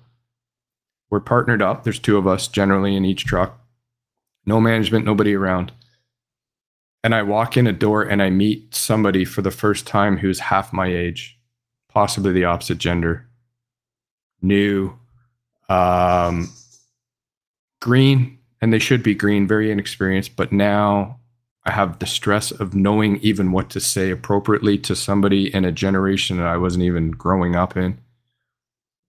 we're partnered up. There's two of us generally in each truck. No management, nobody around. And I walk in a door and I meet somebody for the first time who's half my age, possibly the opposite gender, new, um, green, and they should be green, very inexperienced. But now I have the stress of knowing even what to say appropriately to somebody in a generation that I wasn't even growing up in.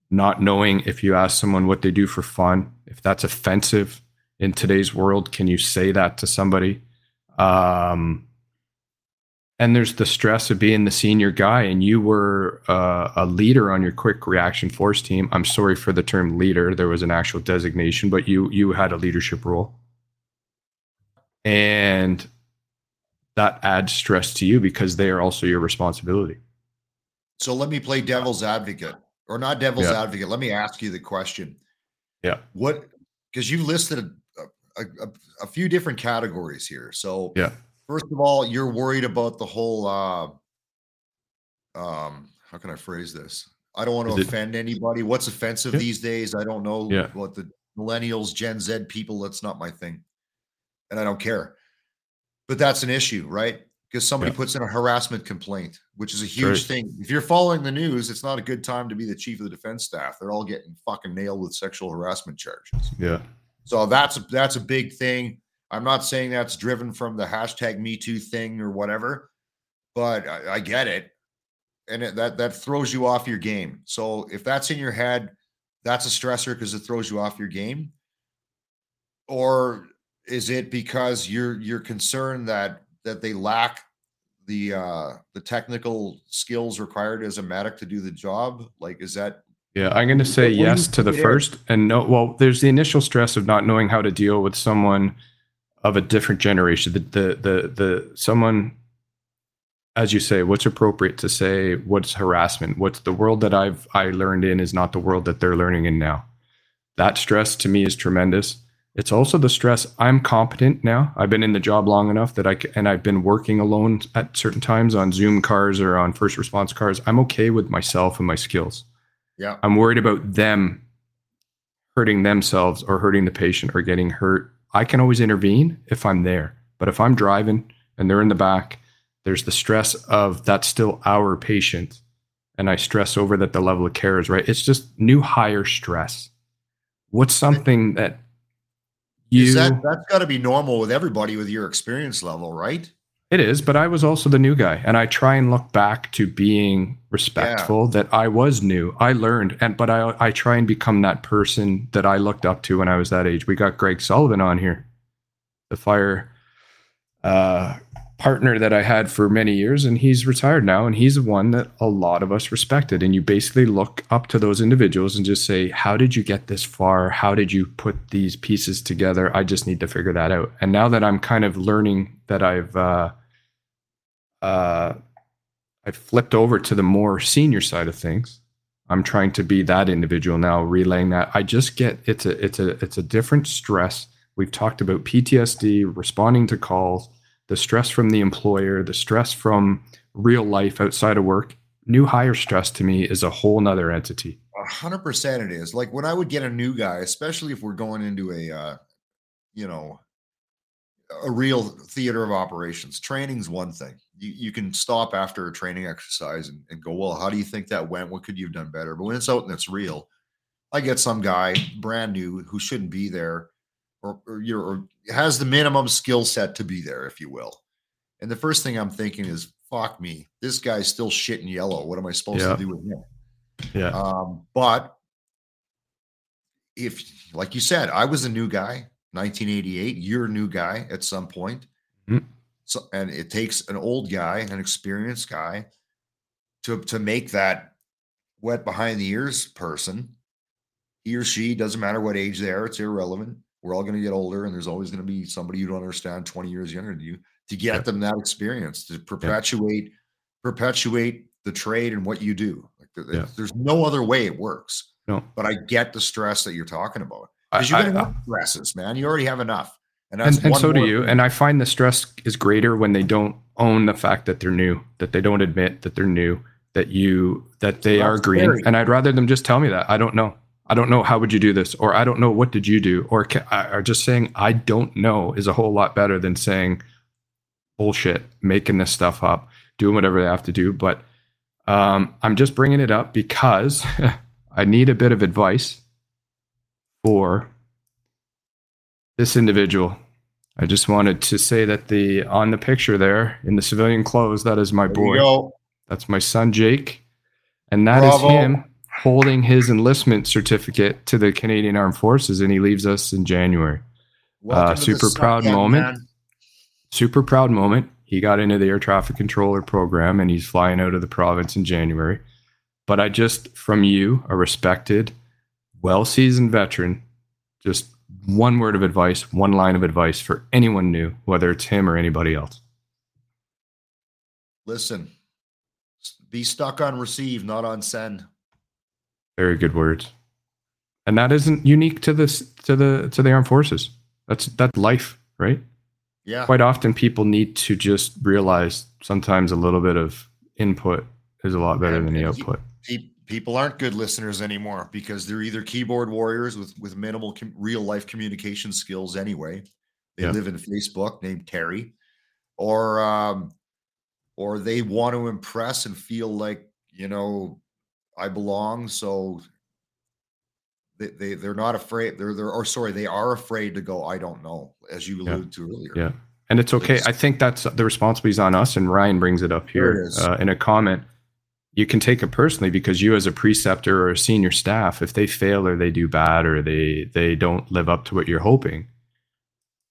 Not knowing if you ask someone what they do for fun, if that's offensive in today's world, can you say that to somebody? Um, and there's the stress of being the senior guy, and you were uh, a leader on your quick reaction force team. I'm sorry for the term leader. There was an actual designation, but you you had a leadership role, and that adds stress to you because they are also your responsibility. so let me play devil's advocate, or not devil's Yeah. advocate. Let me ask you the question. Yeah. What? Because you listed a, a, few different categories here. So Yeah. first of all, you're worried about the whole. Uh, um, how can I phrase this? I don't want to Is it- offend anybody. What's offensive Yeah. these days? I don't know Yeah. what the millennials, Gen Z people. That's not my thing, and I don't care. But that's an issue, right? Because somebody Yeah. puts in a harassment complaint, which is a huge right. thing. If you're following the news, it's not a good time to be the chief of the defense staff. They're all getting fucking nailed with sexual harassment charges. Yeah. So that's that's a big thing. I'm not saying that's driven from the hashtag Me Too thing or whatever, but I, I get it, and it, that that throws you off your game. So if that's in your head, that's a stressor because it throws you off your game. Or is it because you're you're concerned that that they lack the uh the technical skills required as a medic to do the job? Like, is that Yeah, I'm going to say yes to the first and no. Well, there's the initial stress of not knowing how to deal with someone of a different generation. The the the, the someone, as you say, what's appropriate to say? What's harassment? What's the world that I've I learned in is not the world that they're learning in now. That stress to me is tremendous. It's also the stress. I'm competent now. I've been in the job long enough that I c- and I've been working alone at certain times on Zoom cars or on first response cars. I'm okay with myself and my skills. Yeah? I'm worried about them hurting themselves or hurting the patient or getting hurt. I can always intervene if I'm there. But if I'm driving and they're in the back, there's the stress of that's still our patient. And I stress over that the level of care is right. It's just new higher stress. What's something that you Is that that's got to be normal with everybody with your experience level, right? It is, but I was also the new guy, and I try and look back to being respectful that I was new. I learned, and but I I try and become that person that I looked up to when I was that age. We got Greg Sullivan on here, the fire uh, partner that I had for many years, and he's retired now, and he's the one that a lot of us respected. And you basically look up to those individuals and just say, "How did you get this far? How did you put these pieces together? I just need to figure that out." And now that I'm kind of learning that I've uh, uh, I've flipped over to the more senior side of things. I'm trying to be that individual now, relaying that. I just get it's a it's a it's a different stress. We've talked about PTSD, responding to calls, the stress from the employer, the stress from real life outside of work. New hire stress to me is a whole nother entity. A hundred percent it is. Like when I would get a new guy, especially if we're going into a uh, you know, a real theater of operations. Training's one thing. You you can stop after a training exercise and, and go, well, how do you think that went? What could you have done better? But when it's out and it's real, I get some guy brand new who shouldn't be there or, or you know, or has the minimum skill set to be there, if you will. And the first thing I'm thinking is, fuck me, this guy's still shit in yellow. What am I supposed Yeah. to do with him? Yeah. Um, but if, like you said, I was a new guy, 1988. You're a new guy at some point. Mhm. So, and it takes an old guy, an experienced guy, to to make that wet behind the ears person. He or she doesn't matter what age they are; it's irrelevant. We're all going to get older, and there's always going to be somebody you don't understand 20 years younger than you to get Yeah. them that experience to perpetuate perpetuate the trade and what you do. Like there- Yeah. there's no other way it works. No. But I get the stress that you're talking about because you got enough stresses, man. You already have enough, and that's and, and one so do you. thing. And I find the stress is greater when they don't own the fact that they're new, that they don't admit that they're new, that you that they are That's green. scary. And I'd rather them just tell me that I don't know. I don't know how would you do this, or I don't know what did you do, or or just saying I don't know is a whole lot better than saying bullshit, making this stuff up, doing whatever they have to do. But um, I'm just bringing it up because I need a bit of advice for this individual. I just wanted to say that the on the picture there in the civilian clothes, that is my boy. That's my son Jake, and that is Bravo. him holding his enlistment certificate to the Canadian Armed Forces, and he leaves us in January. Uh, the super proud Suck moment. man. Super proud moment. He got into the air traffic controller program, and he's flying out of the province in January. But I just, from you, a respected, well seasoned veteran, just one word of advice, one line of advice for anyone new, whether it's him or anybody else. Listen, be stuck on receive, not on send. Very good words. And that isn't unique to this to the to the armed forces. That's that's life, right? Yeah, Quite often people need to just realize sometimes a little bit of input is a lot better And- than the output. People aren't good listeners anymore because they're either keyboard warriors with with minimal com- real life communication skills anyway. They Yeah. live in Facebook named Terry, or um, or they want to impress and feel like you know I belong. So they, they they're not afraid. They're they're or sorry, they are afraid to go. I don't know, as you Yeah. alluded to earlier. Yeah. And it's okay. I think that's the responsibility is on us. And Ryan brings it up here it uh, in a comment. You can take it personally because you, as a preceptor or a senior staff, if they fail or they do bad or they they don't live up to what you're hoping,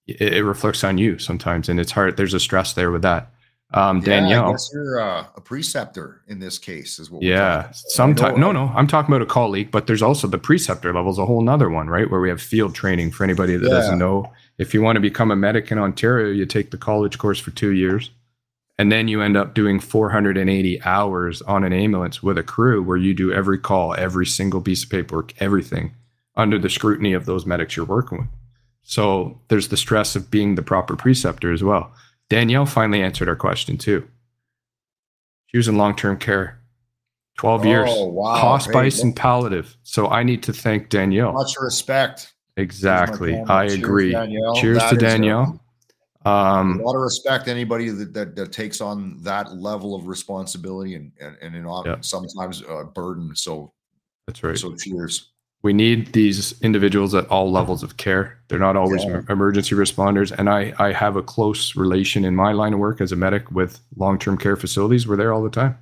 it, it reflects on you sometimes, and it's hard. There's a stress there with that. Um, Danielle. I guess you're uh, a preceptor in this case, is what. Yeah, sometimes. No, no, I'm talking about a colleague, but there's also the preceptor level is a whole nother one, right? Where we have field training for anybody that yeah. doesn't know. If you want to become a medic in Ontario, you take the college course for two years, and then you end up doing 480 hours on an ambulance with a crew where you do every call, every single piece of paperwork, everything under the scrutiny of those medics you're working with. So there's the stress of being the proper preceptor as well. Danielle finally answered our question too. She was in long term care, 12 oh, years, wow. hospice and palliative. So I need to thank Danielle. Much respect. Exactly. I Cheers, agree. Cheers that to Danielle. A, um, a lot of respect anybody that, that, that, takes on that level of responsibility and and, and in, yep. sometimes uh, burden. So that's right. So cheers we need these individuals at all levels of care. They're not always yeah. emergency responders. And I, I have a close relation in my line of work as a medic with long term care facilities. We're there all the time.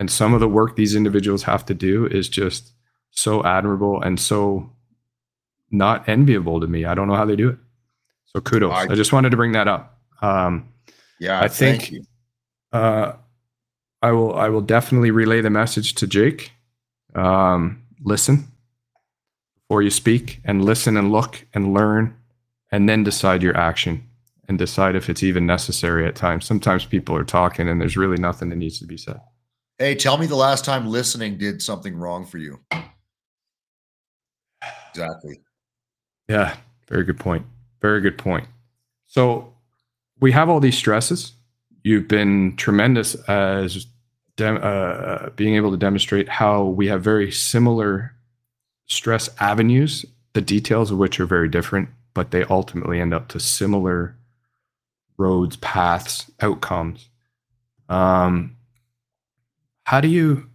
And some of the work these individuals have to do is just so admirable and so not enviable to me. I don't know how they do it. So kudos. I, I just wanted to bring that up. Um, yeah, I think uh, I will. I will definitely relay the message to Jake. Um, listen, before you speak and listen and look and learn and then decide your action and decide if it's even necessary at times. Sometimes people are talking and there's really nothing that needs to be said. Hey, tell me the last time listening did something wrong for you. Exactly. Yeah, very good point. Very good point. So we have all these stresses. You've been tremendous as uh, being able to demonstrate how we have very similar stress avenues, the details of which are very different, but they ultimately end up to similar roads, paths, outcomes. Um, how do you,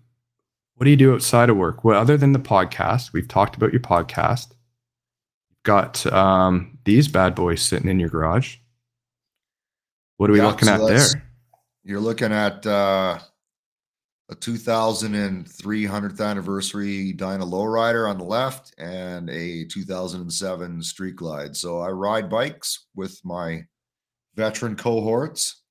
what do you do outside of work? Well, other than the podcast, we've talked about your podcast. Got um, these bad boys sitting in your garage. What are we yeah, looking so at there? You're looking at uh, a 2300th anniversary Dyna lowrider on the left and a 2007 Street Glide. So I ride bikes with my veteran cohorts.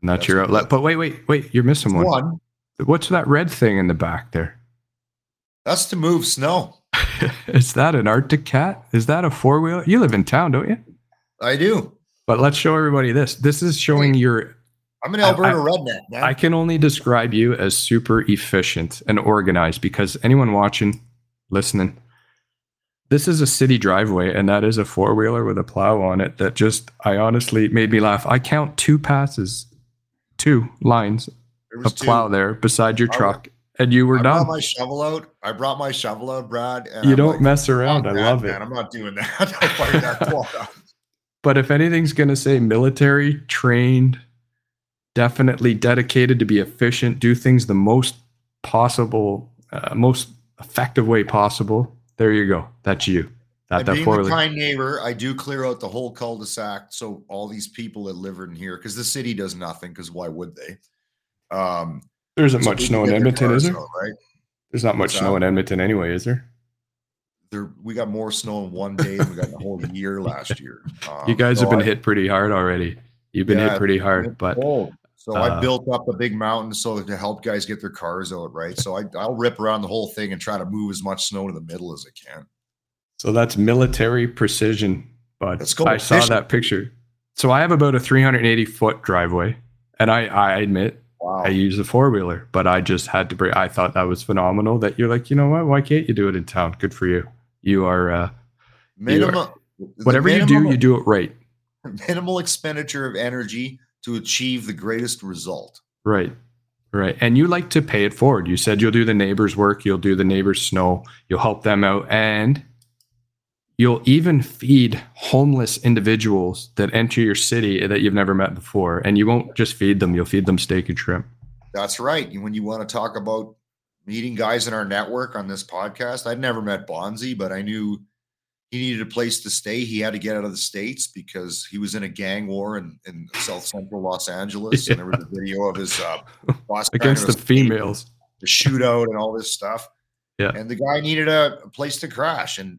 Not That's your outlet. But wait, wait, wait. You're missing one. one. What's that red thing in the back there? That's to move snow. Is that an Arctic cat? Is that a four wheeler? You live in town, don't you? I do. But let's show everybody this. This is showing your I'm an Alberta I, redneck, man. I can only describe you as super efficient and organized because anyone watching, listening, this is a city driveway and that is a four wheeler with a plow on it that just, I honestly made me laugh. I count two passes, two lines of two. plow there beside your truck. And you were not I done. brought my shovel out. I brought my shovel out, Brad. you I'm don't like, mess around. I love man. it. I'm not doing that. That But if anything's going to say military trained, definitely dedicated to be efficient, do things the most possible, uh, most effective way possible. There you go. That's you. That, that being the kind neighbor, I do clear out the whole cul-de-sac so all these people that live in here, because the city does nothing, because why would they? Um, there isn't so much snow in Edmonton, is there? Right? There's not much snow in Edmonton anyway, is there? There, we got more snow in one day than we got in the whole year last year. Um, you guys so have been I, hit pretty hard already. You've been yeah, hit pretty hard, but cold. So uh, I built up a big mountain so to help guys get their cars out, right? So I, I'll rip around the whole thing and try to move as much snow to the middle as I can. So that's military precision, but I saw that picture. So I have about a 380 foot driveway, and I, I admit wow. I use a four wheeler, but I just had to bring. I thought that was phenomenal. That you're like, you know what? Why can't you do it in town? Good for you. You are, uh, minimum, you are, whatever you do, you do it right. Minimal expenditure of energy to achieve the greatest result. Right. Right. And you like to pay it forward. You said you'll do the neighbors' work, you'll do the neighbors' snow, you'll help them out, and you'll even feed homeless individuals that enter your city that you've never met before. And you won't just feed them, you'll feed them steak and shrimp. That's right. When you want to talk about meeting guys in our network on this podcast, I'd never met Bonzi, but I knew he needed a place to stay. He had to get out of the states because he was in a gang war in, in South Central Los Angeles, yeah. and there was a video of his uh, boss against the females, the shootout, and all this stuff. Yeah, and the guy needed a, a place to crash, and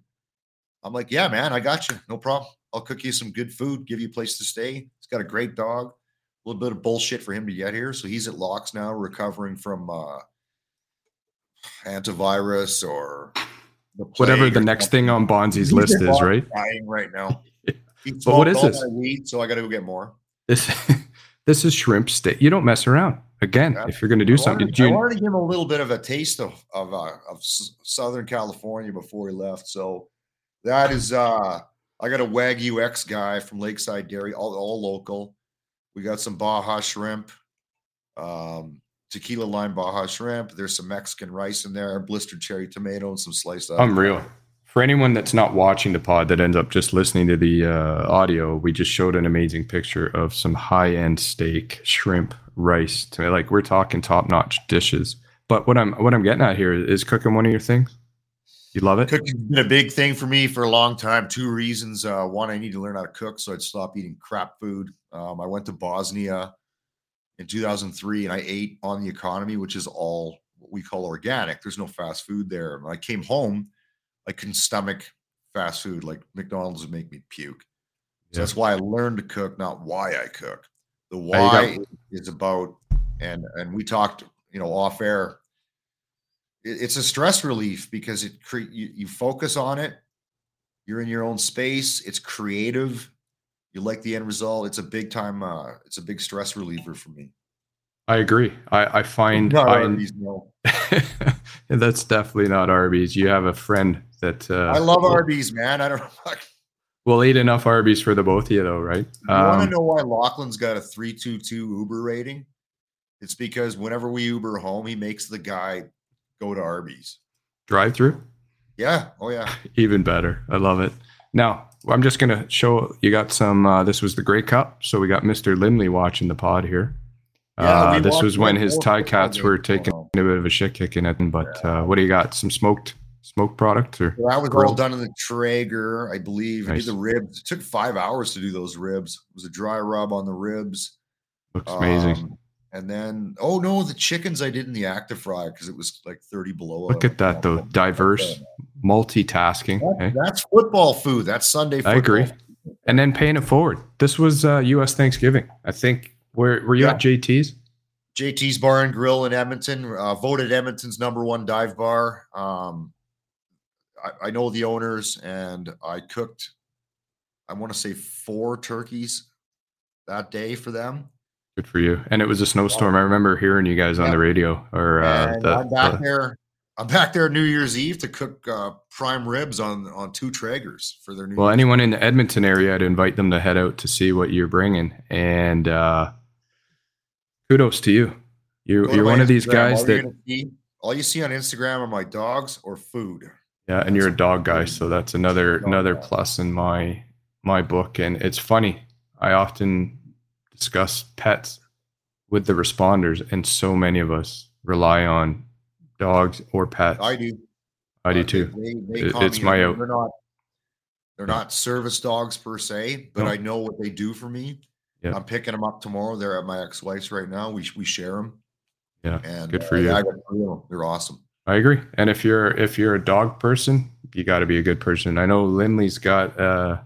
I'm like, "Yeah, man, I got you, no problem. I'll cook you some good food, give you a place to stay. He's got a great dog, A little bit of bullshit for him to get here. So he's at Locks now, recovering from uh, antivirus or the Whatever the next something. thing on Bonzi's He's list is, right? Dying right now. But what is this? Weed, so I got to go get more. This this is shrimp steak. You don't mess around. Again, Yeah. if you're going to do I something, wanted, do I you, wanted to give him a little bit of a taste of of, uh, of Southern California before he left. So that is uh I got a Wagyu X guy from Lakeside Dairy, all, all local. We got some Baja shrimp, um, tequila lime Baja shrimp. There's some Mexican rice in there, blistered cherry tomato, and some sliced. avocado. unreal. For anyone that's not watching the pod that ends up just listening to the uh, audio, we just showed an amazing picture of some high end steak, shrimp, rice. To me, like we're talking top notch dishes. But what I'm what I'm getting at here is cooking one of your things. You love it. Cooking's been a big thing for me for a long time. Two reasons. Uh, one, I need to learn how to cook, so I'd stop eating crap food. Um, I went to Bosnia in 2003, and I ate on the economy, which is all what we call organic. There's no fast food there. When I came home, I couldn't stomach fast food. Like McDonald's would make me puke. So Yeah. that's why I learned to cook, not why I cook. The why is about, and and we talked, you know, off air it's a stress relief because it cre- you, you focus on it you're in your own space it's creative you like the end result it's a big time uh it's a big stress reliever for me I agree. I, I find Not I, Arby's, no. that's definitely not Arby's. You have a friend that uh, i love will- arby's man i don't know We'll eat enough Arby's for the both of you, though, right? you want Um, to know why lachlan's got a 322 uber rating it's because whenever we uber home he makes the guy go to arby's drive through. yeah oh yeah Even better. I love it. Now, I'm just going to show you got some. Uh, this was the Grey Cup. So we got Mr. Lindley watching the pod here. Yeah, uh, we this was when his Ti-Cats were taking on. a bit of a shit kicking at them. But uh, what do you got? Some smoked smoked product or So that was all done in the Traeger, I believe. I Nice. did the ribs. It took five hours to do those ribs. It was a dry rub on the ribs. Looks amazing. And then, oh no, the chickens I did in the ActiFry because it was like 30 below. Look at that though, diverse multitasking. that- eh? that's football food. That's Sunday football. I agree. And then paying it forward. This was uh, U.S. Thanksgiving. I think. Where were you Yeah. at JT's? JT's Bar and Grill in Edmonton, uh, voted Edmonton's number one dive bar. Um, I, I know the owners, and I cooked. I want to say four turkeys that day for them. Good for you. And it was a snowstorm. I remember hearing you guys on Yeah. the radio or uh, the, I'm back the- there. I'm back there New Year's Eve to cook uh, prime ribs on on two Traegers for their New. well, Year's anyone in the Edmonton area, I'd invite them to head out to see what you're bringing. And uh, kudos to you. You, Go you're my one of these guys all that, see- all you see on Instagram are my dogs or food. yeah, and you're a dog guy, so that's another another guy. plus in my my book. And it's funny. I often discuss pets with the responders, and so many of us rely on dogs or pets. I do. I do Uh, too. They, they it's my they're not. They're not service dogs per se, but No. I know what they do for me. Yeah. I'm picking them up tomorrow. They're at my ex-wife's right now. We we share them. Yeah, and good for uh, you. yeah, I got three of 'em. They're awesome. I agree. And if you're if you're a dog person, you got to be a good person. I know Lindley's got uh,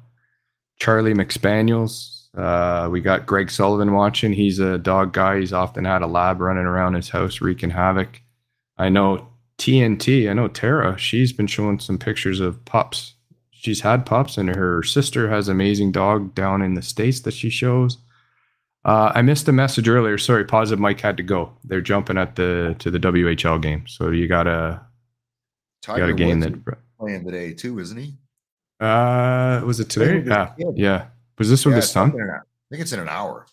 Charlie McSpaniels. Uh, we got Greg Sullivan watching. He's a dog guy. He's often had a lab running around his house wreaking havoc. I know TNT. I know Tara. She's been showing some pictures of pups. She's had pups, and her sister has an amazing dog down in the states that she shows. Uh, I missed a message earlier. Sorry, positive Mike had to go. They're jumping at the to the WHL game, so you gotta you gotta game Woods that. playing today too, isn't he? Uh, was it today? Yeah, yeah. Was this with Yeah, his son? an. I think it's in an hour.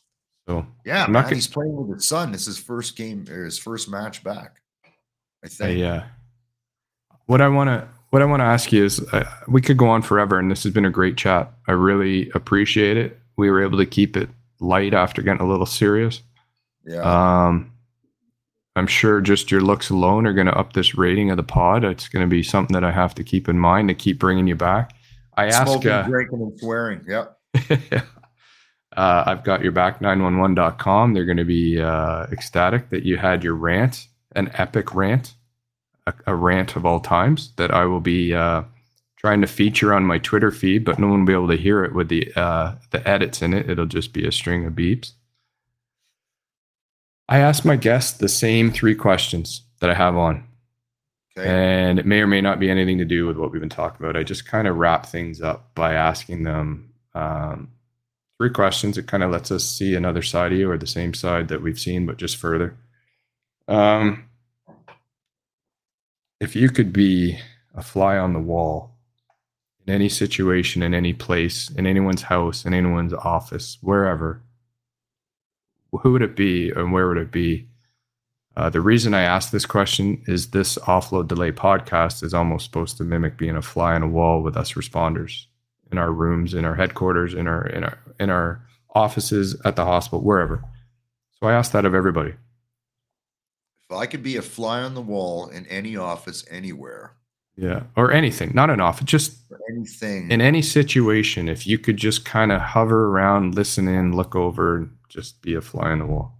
So Yeah, I'm not man, gonna- he's playing with his son. This is his first game or his first match back. I think. uh, what I want to what I want to ask you is, uh, we could go on forever, and this has been a great chat. I really appreciate it. We were able to keep it light after getting a little serious. Yeah. Um, I'm sure just your looks alone are going to up this rating of the pod. It's going to be something that I have to keep in mind to keep bringing you back. I ask. Smoking, Uh, drinking, and swearing. Yep. uh, I've got your back 911.com. They're going to be uh, ecstatic that you had your rant, an epic rant, a, a rant of all times that I will be uh, trying to feature on my Twitter feed, but no one will be able to hear it with the uh, the edits in it. It'll just be a string of beeps. I asked my guests the same three questions that I have on. Okay. And it may or may not be anything to do with what we've been talking about. I just kind of wrap things up by asking them um, three questions. It kind of lets us see another side of you or the same side that we've seen, but just further. Um, if you could be a fly on the wall in any situation, in any place, in anyone's house, in anyone's office, wherever, who would it be and where would it be? Uh, the reason I ask this question is this offload delay podcast is almost supposed to mimic being a fly on a wall with us responders in our rooms, in our headquarters, in our in our in our offices, at the hospital, wherever. So I ask that of everybody. If I could be a fly on the wall in any office anywhere, Yeah, or anything, not an office, just anything, in any situation. If you could just kind of hover around, listen in, look over, and just be a fly on the wall.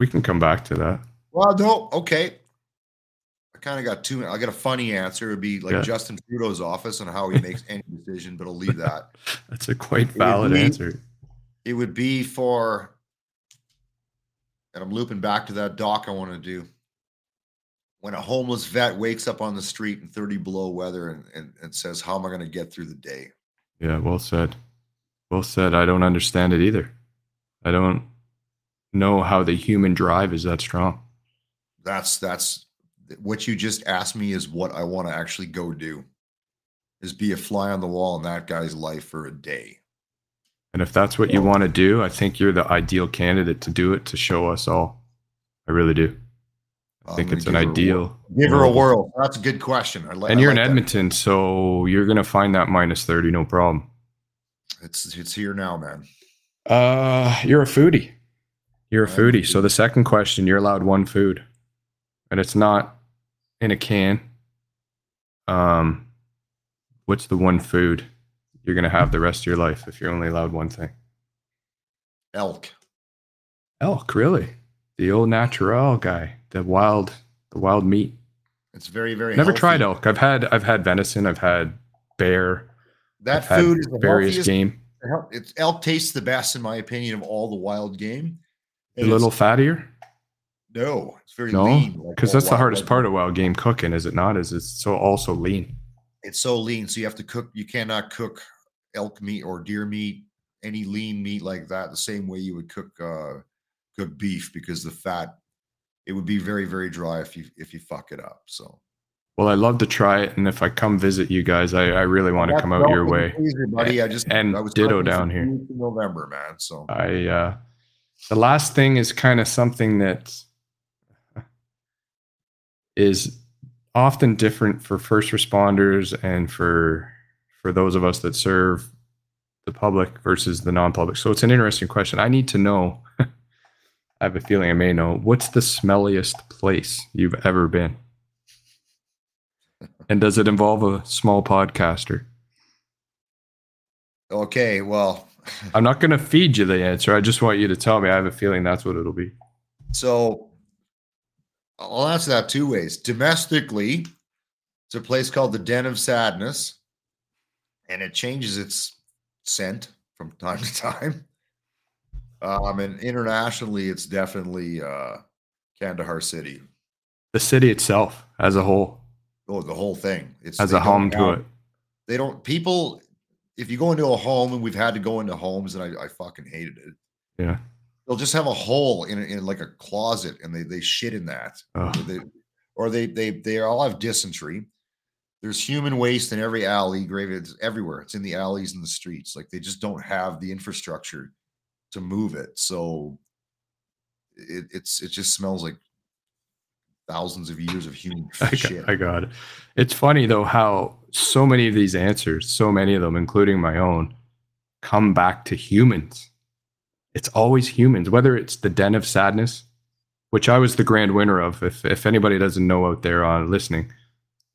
We can come back to that. well, no, okay. Kind of got two. I got a funny answer. It'd be like Yeah. Justin Trudeau's office and how he makes any decision, but I'll leave that. That's a quite valid be- answer. It would be for, and I'm looping back to that doc I want to do. When a homeless vet wakes up on the street in 30 below weather and, and, and says, How am I going to get through the day? Yeah, well said. Well said. I don't understand it either. I don't know how the human drive is that strong. That's that's what you just asked me is what I want to actually go do is be a fly on the wall in that guy's life for a day. And if that's what you want to do, I think you're the ideal candidate to do it to show us all. I really do. I I'm think it's an give a ideal. Give her a world. whirl. That's a good question. I li- And you're in like that. Edmonton, so you're gonna find that minus thirty, no problem. It's it's here now, man. Uh, you're a foodie. You're a I am a foodie. So the second question, you're allowed one food, and it's not in a can. Um, what's the one food you're gonna have the rest of your life if you're only allowed one thing? Elk. Elk, really? The old natural guy, the wild, the wild meat. It's very very. Never healthy. tried elk. I've had, I've had venison. I've had bear. That I've food is the various healthiest. game. It's elk tastes the best in my opinion of all the wild game. A little fattier. No, it's very No, lean. like because all that's the hardest part of wild game cooking, is it not? Is it's so also lean. It's so lean, so you have to cook. You cannot cook elk meat or deer meat, any lean meat like that, the same way you would cook uh, cook beef because the fat it would be very very dry if you if you fuck it up. So Well, I love to try it, and if I come visit you guys, I, I really want to come out your way. please, buddy. I just and I was ditto down here. in November, man. So I uh, the last thing is kind of something that is often different for first responders and for for those of us that serve the public versus the non-public. So it's an interesting question. I need to know. I have a feeling I may know. What's the smelliest place you've ever been? And does it involve a small podcaster? okay, well, I'm not going to feed you the answer. I just want you to tell me. I have a feeling that's what it'll be. so I'll answer that two ways. Domestically, it's a place called the Den of Sadness, and it changes its scent from time to time. Um, and internationally, it's definitely uh, Kandahar City. The city itself, as a whole, Oh, the whole thing. It's has a home to it. They don't people. If you go into a home, and we've had to go into homes, and I, I fucking hated it. Yeah. They'll just have a hole in, in like a closet, and they they shit in that. Ugh. They, or they they they all have dysentery. There's human waste in every alley, grave it's everywhere. It's in the alleys and the streets. Like they just don't have the infrastructure to move it. So it, it's it just smells like thousands of years of human I shit. got, I got it. It's funny though how so many of these answers, so many of them, including my own, come back to humans. It's always humans, whether it's the Den of Sadness, which I was the grand winner of. If if anybody doesn't know out there on listening,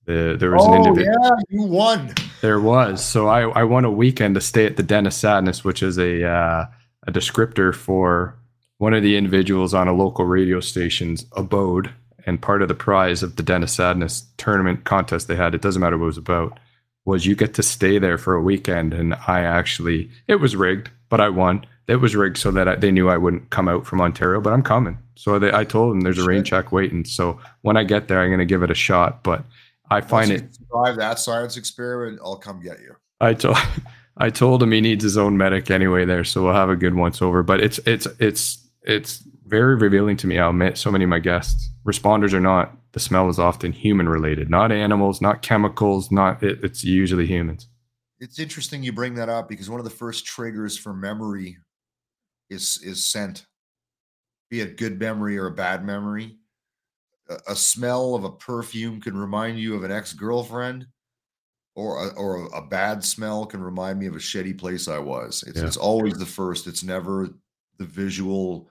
the, there was an oh individual. yeah, you won. There was. So I, I won a weekend to stay at the Den of Sadness, which is a uh, a descriptor for one of the individuals on a local radio station's abode. And part of the prize of the Den of Sadness tournament contest they had, it doesn't matter what it was about, was you get to stay there for a weekend, and I actually it was rigged, but I won. It was rigged so that I, they knew I wouldn't come out from Ontario, but I'm coming. So they, I told them there's a rain check waiting. So when I get there, I'm going to give it a shot. But I find it. you survive that science experiment, I'll come get you. I told I told him he needs his own medic anyway there, so we'll have a good once over. But it's it's it's it's very revealing to me how ma- so many of my guests, responders or not, the smell is often human related, not animals, not chemicals, not it, it's usually humans. It's interesting you bring that up because one of the first triggers for memory is is scent, be it good memory or a bad memory. A, a smell of a perfume can remind you of an ex girlfriend, or a, or a, bad smell can remind me of a shitty place I was. It's Yeah. it's always the first. It's never the visual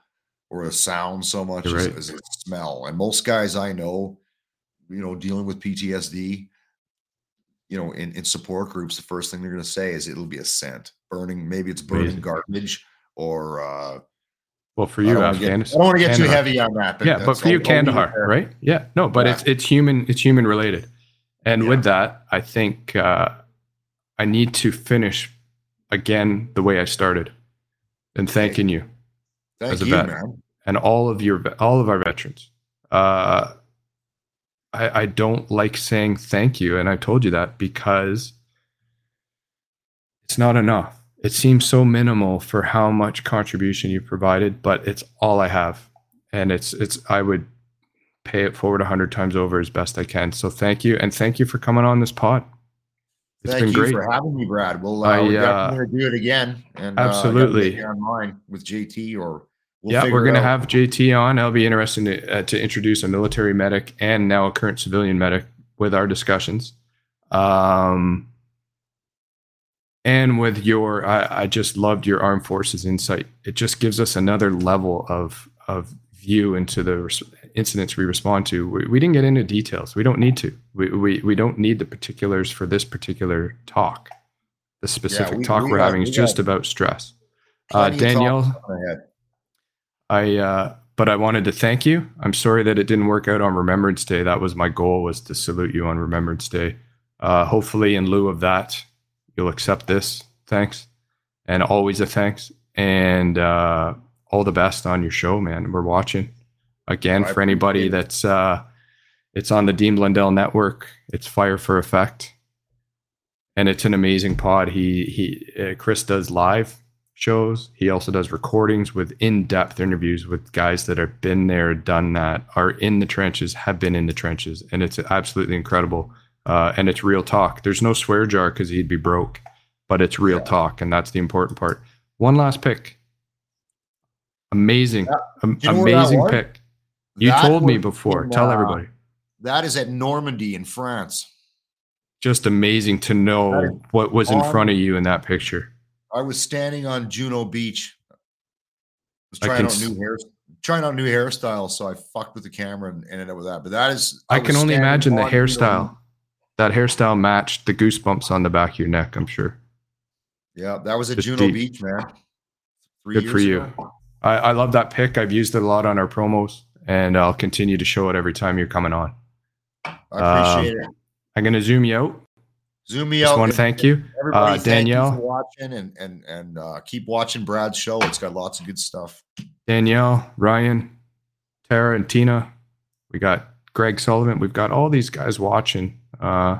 or a sound so much as, right. as a smell. And most guys I know, you know, dealing with PTSD, you know, in, in support groups, the first thing they're going to say is it'll be a scent, burning. Maybe it's burning Amazing. garbage or. uh Well, for I you, don't wanna get- I don't want to get too heavy on that. yeah, but for you, I'll- I'll leave it Kandahar, right? Yeah, no, but Yeah. it's it's human. It's human related, and Yeah. with that, I think uh, I need to finish again the way I started, and thanking you. Thank as a you, vet. man. and all of your all of our veterans. Uh, I, I don't like saying thank you, and I told you that because it's not enough. It seems so minimal for how much contribution you provided, but it's all I have, and it's it's I would pay it forward a hundred times over as best I can. So thank you, and thank you for coming on this pod. It's Thank been you great. for having me, Brad. We'll, uh, I, we're uh, definitely do it again. And uh, Absolutely. you online with JT or we'll yeah, we're going to have JT on. It'll be interesting to, uh, to introduce a military medic and now a current civilian medic with our discussions. Um, and with your, I, I just loved your armed forces insight. It just gives us another level of of view into the incidents we respond to. We, we didn't get into details. We don't need to. We, we we don't need the particulars for this particular talk. The specific we- talk we are having is just about stress. Uh, Plenty of talk Danielle. I uh, but I wanted to thank you. I'm sorry that it didn't work out on Remembrance Day. That was my goal was to salute you on Remembrance Day. Uh, hopefully, in lieu of that, you'll accept this. Thanks, and always a thanks, and uh, all the best on your show, man. We're watching again for anybody that's uh, it's on the Dean Blundell Network. It's Fire for Effect, and it's an amazing pod. He he uh, Chris does live shows. He also does recordings with in-depth interviews with guys that have been there, done that, are in the trenches, have been in the trenches, and it's absolutely incredible. Uh, and it's real talk. There's no swear jar because he'd be broke, but it's real Yeah. talk, and that's the important part. One last pick. Amazing, Yeah. Am- you know amazing pick. You That told me before. in, Tell everybody. That is at Normandy in France. Just amazing to know what was in on- front of you in that picture. I was standing on Juno Beach. was I trying can out new hair, trying out new hairstyles, so I fucked with the camera and ended up with that. But that is, I, was can only imagine the on Juno hairstyle. Beach. That hairstyle matched the goosebumps on the back of your neck, I'm sure. Yeah, that was at Just Juno deep. Beach, man. Three Good years for you. I, I love that pick. I've used it a lot on our promos, and I'll continue to show it every time you're coming on. I appreciate it. I'm going to zoom you out. Zoom me Um, Just out. want to thank you. Everybody, Uh, thank you Danielle. for watching and and and uh, keep watching Brad's show. It's got lots of good stuff. Danielle, Ryan, Tara, and Tina. We got Greg Sullivan. We've got all these guys watching, uh,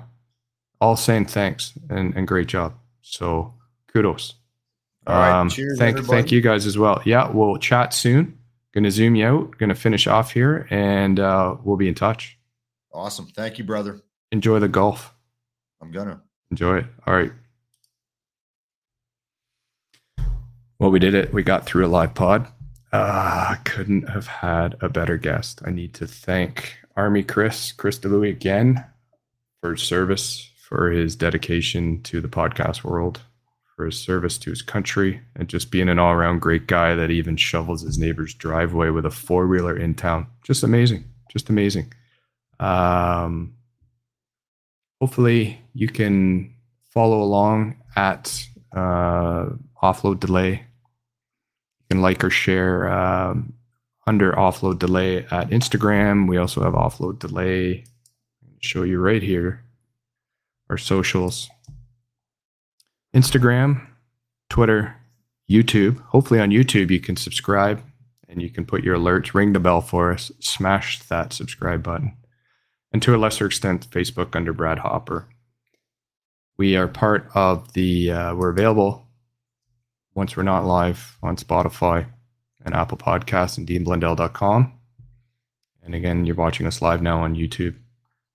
all saying thanks and, and great job. So kudos. All right, Um, cheers, thank thank you guys as well. Yeah, we'll chat soon. Going to zoom you out. Going to finish off here, and uh, we'll be in touch. Awesome. Thank you, brother. Enjoy the golf. I'm gonna. Enjoy it. All right. Well, we did it. We got through a live pod. Uh, couldn't have had a better guest. I need to thank Army Chris, Chris DeLuey again for his service, for his dedication to the podcast world, for his service to his country, and just being an all around great guy that even shovels his neighbor's driveway with a four wheeler in town. Just amazing. Just amazing. Um, hopefully you can follow along at uh, offload delay you can like or share um, under offload delay at instagram we also have offload delay show you right here our socials Instagram, Twitter, YouTube. Hopefully, on YouTube, you can subscribe and you can put your alerts, ring the bell for us, smash that subscribe button. And to a lesser extent, Facebook under Brad Hopper. We are part of the, uh, we're available once we're not live on Spotify and Apple Podcasts and deanblundell.com. And again, you're watching us live now on YouTube.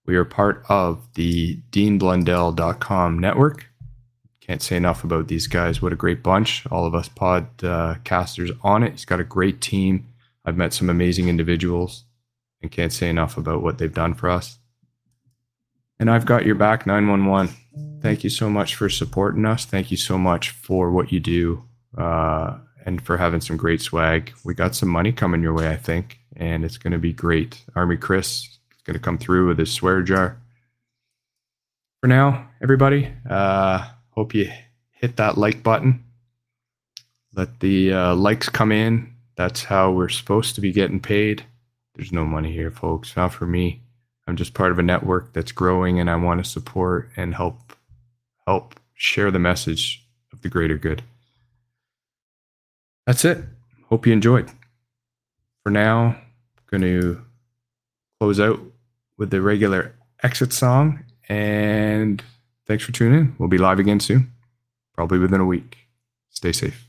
We are part of the deanblundell.com network. Can't say enough about these guys. What a great bunch. All of us podcasters uh, on it. He's got a great team. I've met some amazing individuals and can't say enough about what they've done for us. And I've got your back 911. Thank you so much for supporting us. Thank you so much for what you do uh, and for having some great swag. We got some money coming your way, I think, and it's going to be great. Army Chris is going to come through with his swear jar. For now, everybody, uh, hope you hit that like button. Let the uh, likes come in. That's how we're supposed to be getting paid. There's no money here, folks. Not for me. I'm just part of a network that's growing, and I want to support and help help share the message of the greater good. That's it. Hope you enjoyed. For now, I'm going to close out with the regular exit song and Thanks for tuning in. We'll be live again soon, probably within a week. Stay safe.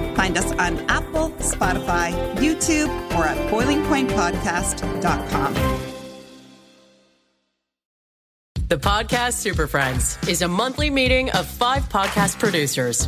Find us on Apple, Spotify, YouTube, or at boilingpointpodcast.com. The Podcast Super Friends is a monthly meeting of five podcast producers.